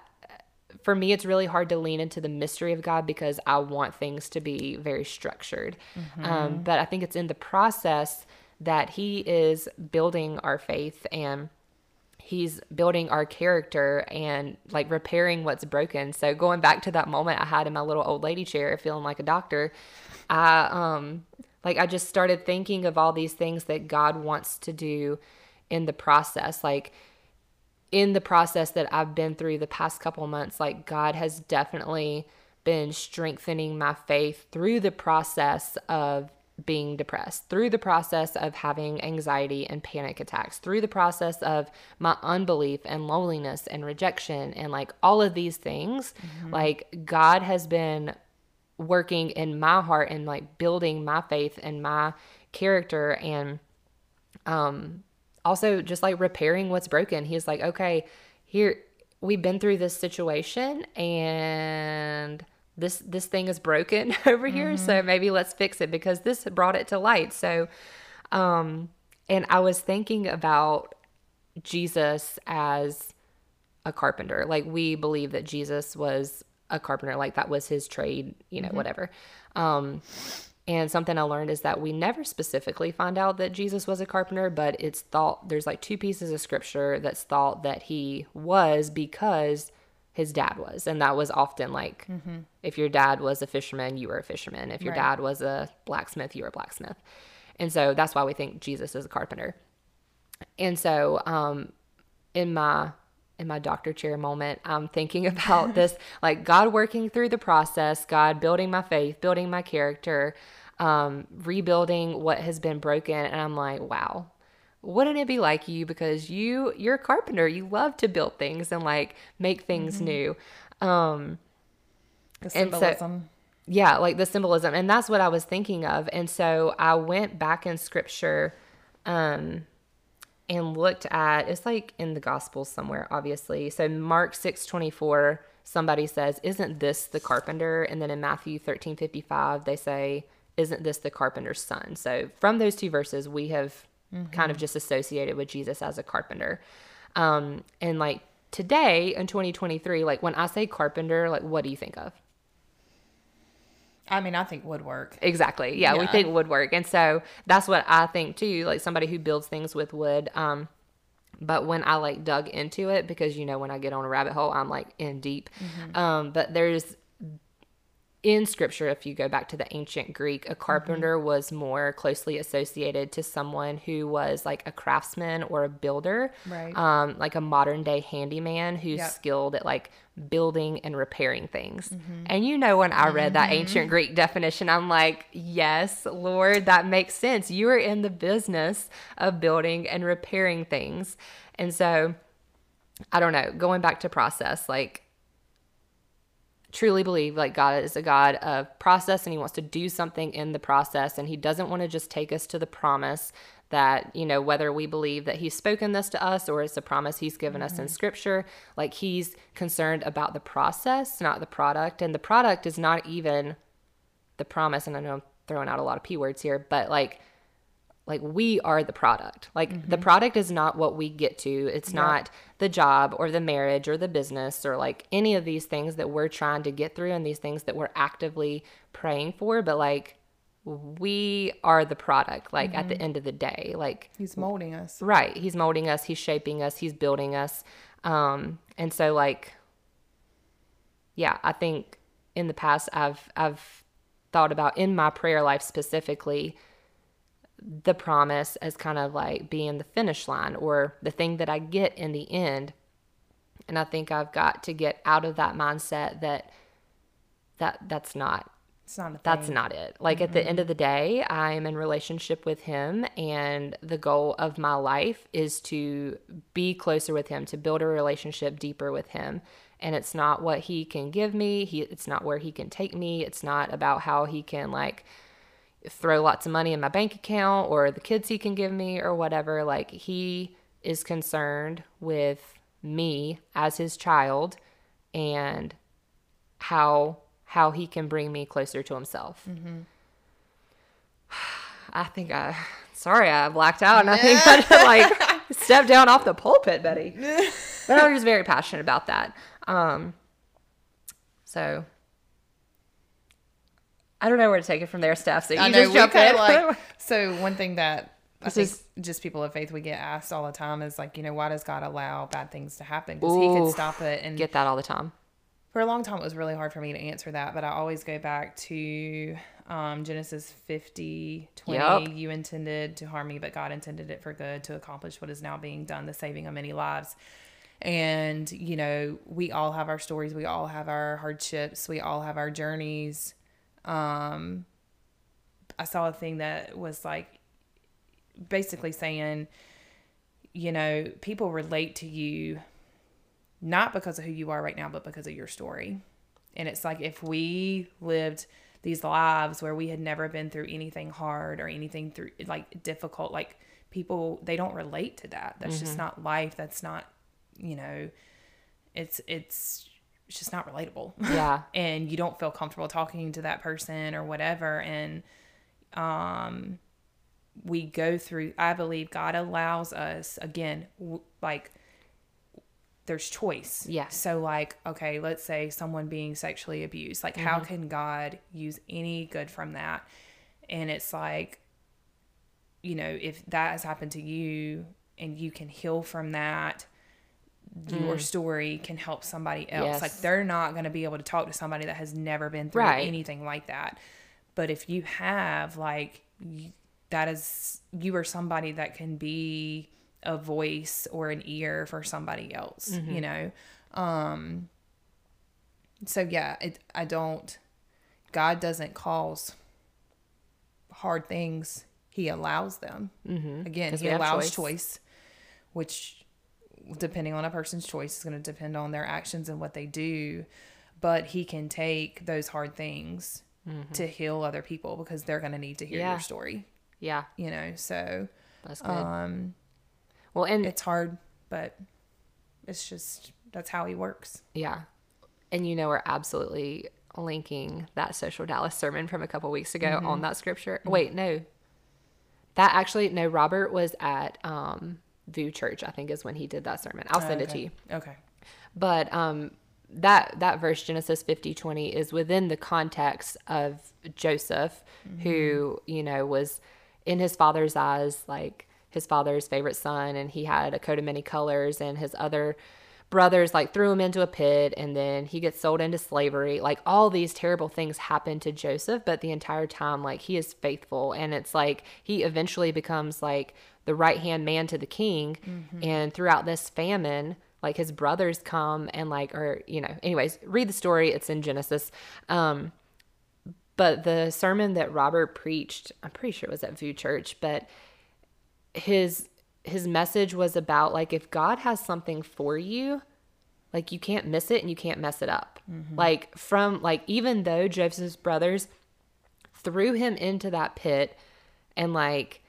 for me, it's really hard to lean into the mystery of God because I want things to be very structured. Mm-hmm. Um, but I think it's in the process that he is building our faith and he's building our character and like repairing what's broken. So going back to that moment I had in my little old lady chair feeling like a doctor, I um like I just started thinking of all these things that God wants to do in the process. Like in the process that I've been through the past couple months, like God has definitely been strengthening my faith through the process of being depressed, through the process of having anxiety and panic attacks, through the process of my unbelief and loneliness and rejection and like all of these things. Mm-hmm. Like God has been working in my heart and like building my faith and my character and um also just like repairing what's broken. He's like, okay, here we've been through this situation and this this thing is broken over mm-hmm. here, so mm-hmm. maybe let's fix it because this brought it to light. So um and I was thinking about Jesus as a carpenter. Like we believe that Jesus was a carpenter, like that was his trade, you know, mm-hmm. whatever. Um and something I learned is that we never specifically find out that Jesus was a carpenter, but it's thought there's like two pieces of scripture that's thought that he was because his dad was. And that was often like mm-hmm. if your dad was a fisherman, you were a fisherman. If your right. dad was a blacksmith, you were a blacksmith. And so that's why we think Jesus is a carpenter. And so um, in my in my doctor chair moment, I'm thinking about this like God working through the process, God building my faith, building my character, um, rebuilding what has been broken. And I'm like, wow, wouldn't it be like you? Because you you're a carpenter. You love to build things and like make things mm-hmm. new. Um the symbolism so, yeah like the symbolism. And that's what i was thinking of. And so i went back in scripture um and looked at it's like in the gospel somewhere obviously so mark 6 24 somebody says isn't this the carpenter and then in matthew 13 55 they say isn't this the carpenter's son? So from those two verses, we have mm-hmm. kind of just associated with Jesus as a carpenter. Um, and like today in 2023, like when I say carpenter, like what do you think of? I mean, I think woodwork. Exactly. Yeah, yeah, we think woodwork. And so that's what I think too, like somebody who builds things with wood. Um, but when I like dug into it, because you know, when I get on a rabbit hole, I'm like in deep. Mm-hmm. Um, but there's in scripture, if you go back to the ancient Greek, a carpenter mm-hmm. was more closely associated to someone who was like a craftsman or a builder, right? Um, like a modern day handyman who's yep. skilled at like building and repairing things. Mm-hmm. And you know, when I read mm-hmm. that ancient Greek definition, I'm like, yes, Lord, that makes sense. You are in the business of building and repairing things. And so, I don't know, going back to process, like, truly believe like God is a God of process and he wants to do something in the process and he doesn't want to just take us to the promise that you know whether we believe that he's spoken this to us or it's a promise he's given mm-hmm. us in mm-hmm. scripture like he's concerned about the process not the product and the product is not even the promise and I know I'm throwing out a lot of p words here but like like we are the product like mm-hmm. the product is not what we get to it's yeah. not the job or the marriage or the business or like any of these things that we're trying to get through and these things that we're actively praying for but like we are the product like mm-hmm. at the mm-hmm. end of the day like he's molding us right he's molding us he's shaping us he's building us um and so like yeah i think in the past i've i've thought about in my prayer life specifically the promise as kind of like being the finish line or the thing that I get in the end. And I think I've got to get out of that mindset that that that's not it's not that's not it. Like mm-hmm. at the end mm-hmm. of the day, I am in relationship with him and the goal of my life is to be closer with him, to build a relationship deeper with him. And it's not what he can give me, he it's not where he can take me, it's not about how he can like throw lots of money in my bank account or the kids he can give me or whatever. Like he is concerned with me as his child and how how he can bring me closer to himself. Mm-hmm. I think I sorry I blacked out and I think I like stepped down off the pulpit, Betty. But I was very passionate about that. Um, so I don't know where to take it from there, Steph. So you know, just jump in. Like, so one thing that I think is- just people of faith we get asked all the time is like, you know, why does God allow bad things to happen? Because He could stop it. And Get that all the time. for a long time, it was really hard for me to answer that. But I always go back to um, Genesis 50 20. Yep. You intended to harm me, but God intended it for good to accomplish what is now being done, the saving of many lives. And, you know, we all have our stories, we all have our hardships, we all have our journeys. Um, I saw a thing that was like basically saying, you know, people relate to you not because of who you are right now, but because of your story. And it's like if we lived these lives where we had never been through anything hard or anything through like difficult, like people they don't relate to that. That's just not life. That's not, you know, it's it's it's just not relatable. Yeah. and you don't feel comfortable talking to that person or whatever and um we go through i believe god allows us again w- like there's choice Yeah. so like okay let's say someone being sexually abused like how can god use any good from that and it's like you know if that has happened to you and you can heal from that your story can help somebody else. Yes. Like they're not going to be able to talk to somebody that has never been through Right. anything like that. But if you have, like, that is, you are somebody that can be a voice or an ear for somebody else, you know? Um, so yeah, it, I don't, God doesn't cause hard things. He allows them. Mm-hmm. Again, he allows choice. choice, which depending on a person's choice is going to depend on their actions and what they do but he can take those hard things to heal other people because they're going to need to hear Mm-hmm. Yeah. your story Yeah. you know so That's good. um well, and it's hard but it's just that's how he works Yeah. And you know, we're absolutely linking that social Dallas sermon from a couple weeks ago Mm-hmm. on that scripture. Wait, no. That actually, no, Robert was at um, View Church, I think is when he did that sermon. I'll send it to you. okay But um, that that verse Genesis 50 20 is within the context of Joseph who you know was in his father's eyes like his father's favorite son and he had a coat of many colors and his other brothers like threw him into a pit and then he gets sold into slavery. Like all these terrible things happen to Joseph but the entire time like he is faithful. And it's like he eventually becomes like the right hand man to the king. And throughout this famine like his brothers come and like or you know anyways read the story. It's in genesis. Um but the sermon that robert preached i'm pretty sure it was at view church but his his message was about like if god has something for you like you can't miss it and you can't mess it up. Mm-hmm. Like from like even though joseph's brothers threw him into that pit and like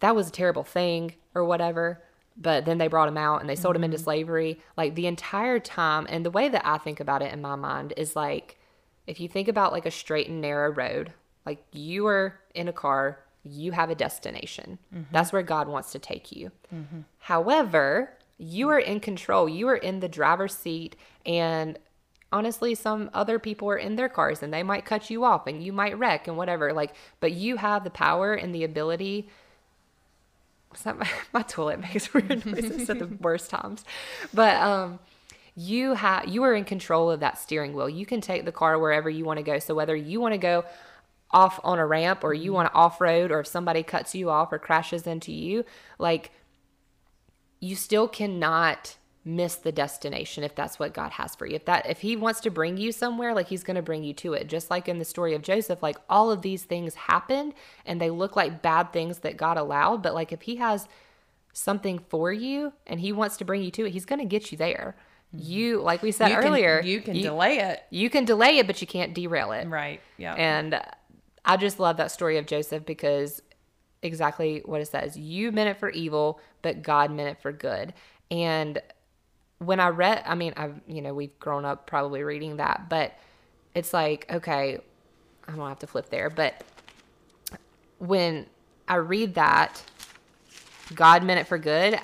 that was a terrible thing or whatever but then they brought him out and they sold him into mm-hmm. slavery like the entire time and the way that i think about it in my mind is like if you think about like a straight and narrow road like you are in a car you have a destination. That's where god wants to take you. However you are in control. You are in the driver's seat and honestly some other people are in their cars and they might cut you off and you might wreck and whatever like but you have the power and the ability? My, my toilet makes weird noises at the worst times. But um you have you are in control of that steering wheel. You can take the car wherever you want to go. So whether you want to go off on a ramp or you mm-hmm. want to off road or if somebody cuts you off or crashes into you like you still cannot miss the destination if that's what God has for you. If that if he wants to bring you somewhere, like he's going to bring you to it. Just like in the story of Joseph, like all of these things happened and they look like bad things that God allowed, but like if he has something for you and he wants to bring you to it, he's going to get you there. Mm-hmm. You like we said you can, earlier, you can you, delay it you can delay it but you can't derail it. right yeah And I just love that story of Joseph because exactly what it says. You meant it for evil, but God meant it for good. And when I read, I mean, I've, you know, we've grown up probably reading that, but it's like, okay, I don't have to flip there, but when I read that, God meant it for good,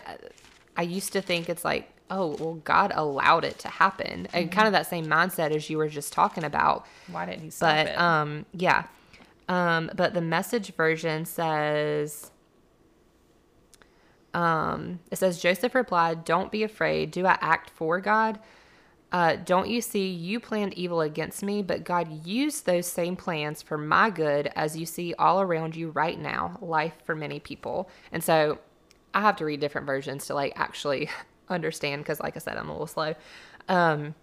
I used to think it's like, oh, well, God allowed it to happen. And kind of that same mindset as you were just talking about. why didn't he stop But it um yeah. Um but the message version says Um, it says Joseph replied, "Don't be afraid. Do I act for God? Uh, don't you see you planned evil against me, but God used those same plans for my good, as you see all around you right now, life for many people." And so, I have to read different versions to like actually understand because, like I said, I'm a little slow. Um,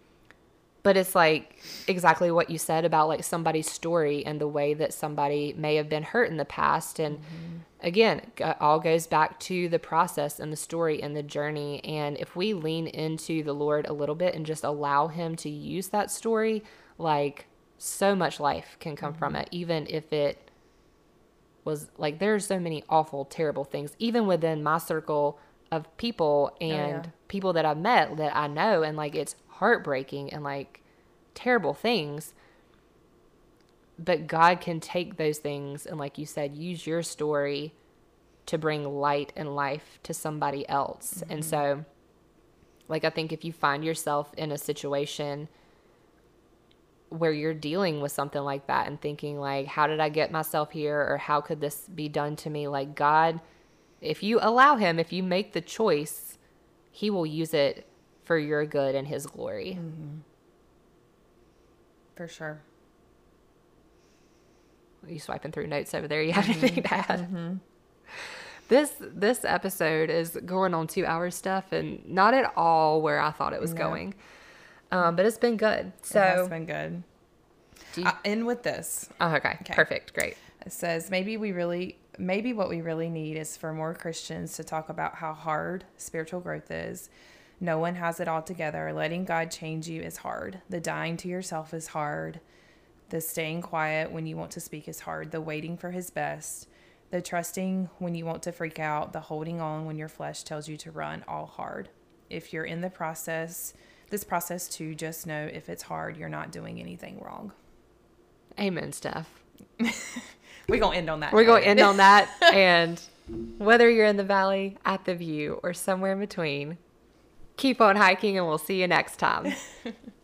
but it's like exactly what you said about like somebody's story and the way that somebody may have been hurt in the past and mm-hmm. again it all goes back to the process and the story and the journey and if we lean into the lord a little bit and just allow him to use that story like so much life can come mm-hmm. from it even if it was like there's so many awful terrible things even within my circle of people and oh, yeah. people that I've met that I know and like it's heartbreaking and like terrible things. But God can take those things and, like you said, use your story to bring light and life to somebody else. Mm-hmm. And so, like, I think if you find yourself in a situation where you're dealing with something like that and thinking, like, how did I get myself here? Or how could this be done to me? Like, God, if you allow Him, if you make the choice, He will use it for your good and his glory. Mm-hmm. For sure. Are you swiping through notes over there? You have mm-hmm. anything to add? Mm-hmm. This this episode is going on two hours Steph and not at all where I thought it was no. going. Um, but it's been good. So it has been good. You... Uh, end with this. Oh, okay. okay. Perfect. Great. It says maybe we really maybe what we really need is for more Christians to talk about how hard spiritual growth is no one has it all together. Letting God change you is hard. The dying to yourself is hard. The staying quiet when you want to speak is hard. The waiting for His best. The trusting when you want to freak out. The holding on when your flesh tells you to run, all hard. If you're in the process, this process too, just know if it's hard, you're not doing anything wrong. Amen, Steph. We're going to end on that. We're going to end on that. and whether you're in the valley, at the view, or somewhere in between, keep on hiking and we'll see you next time.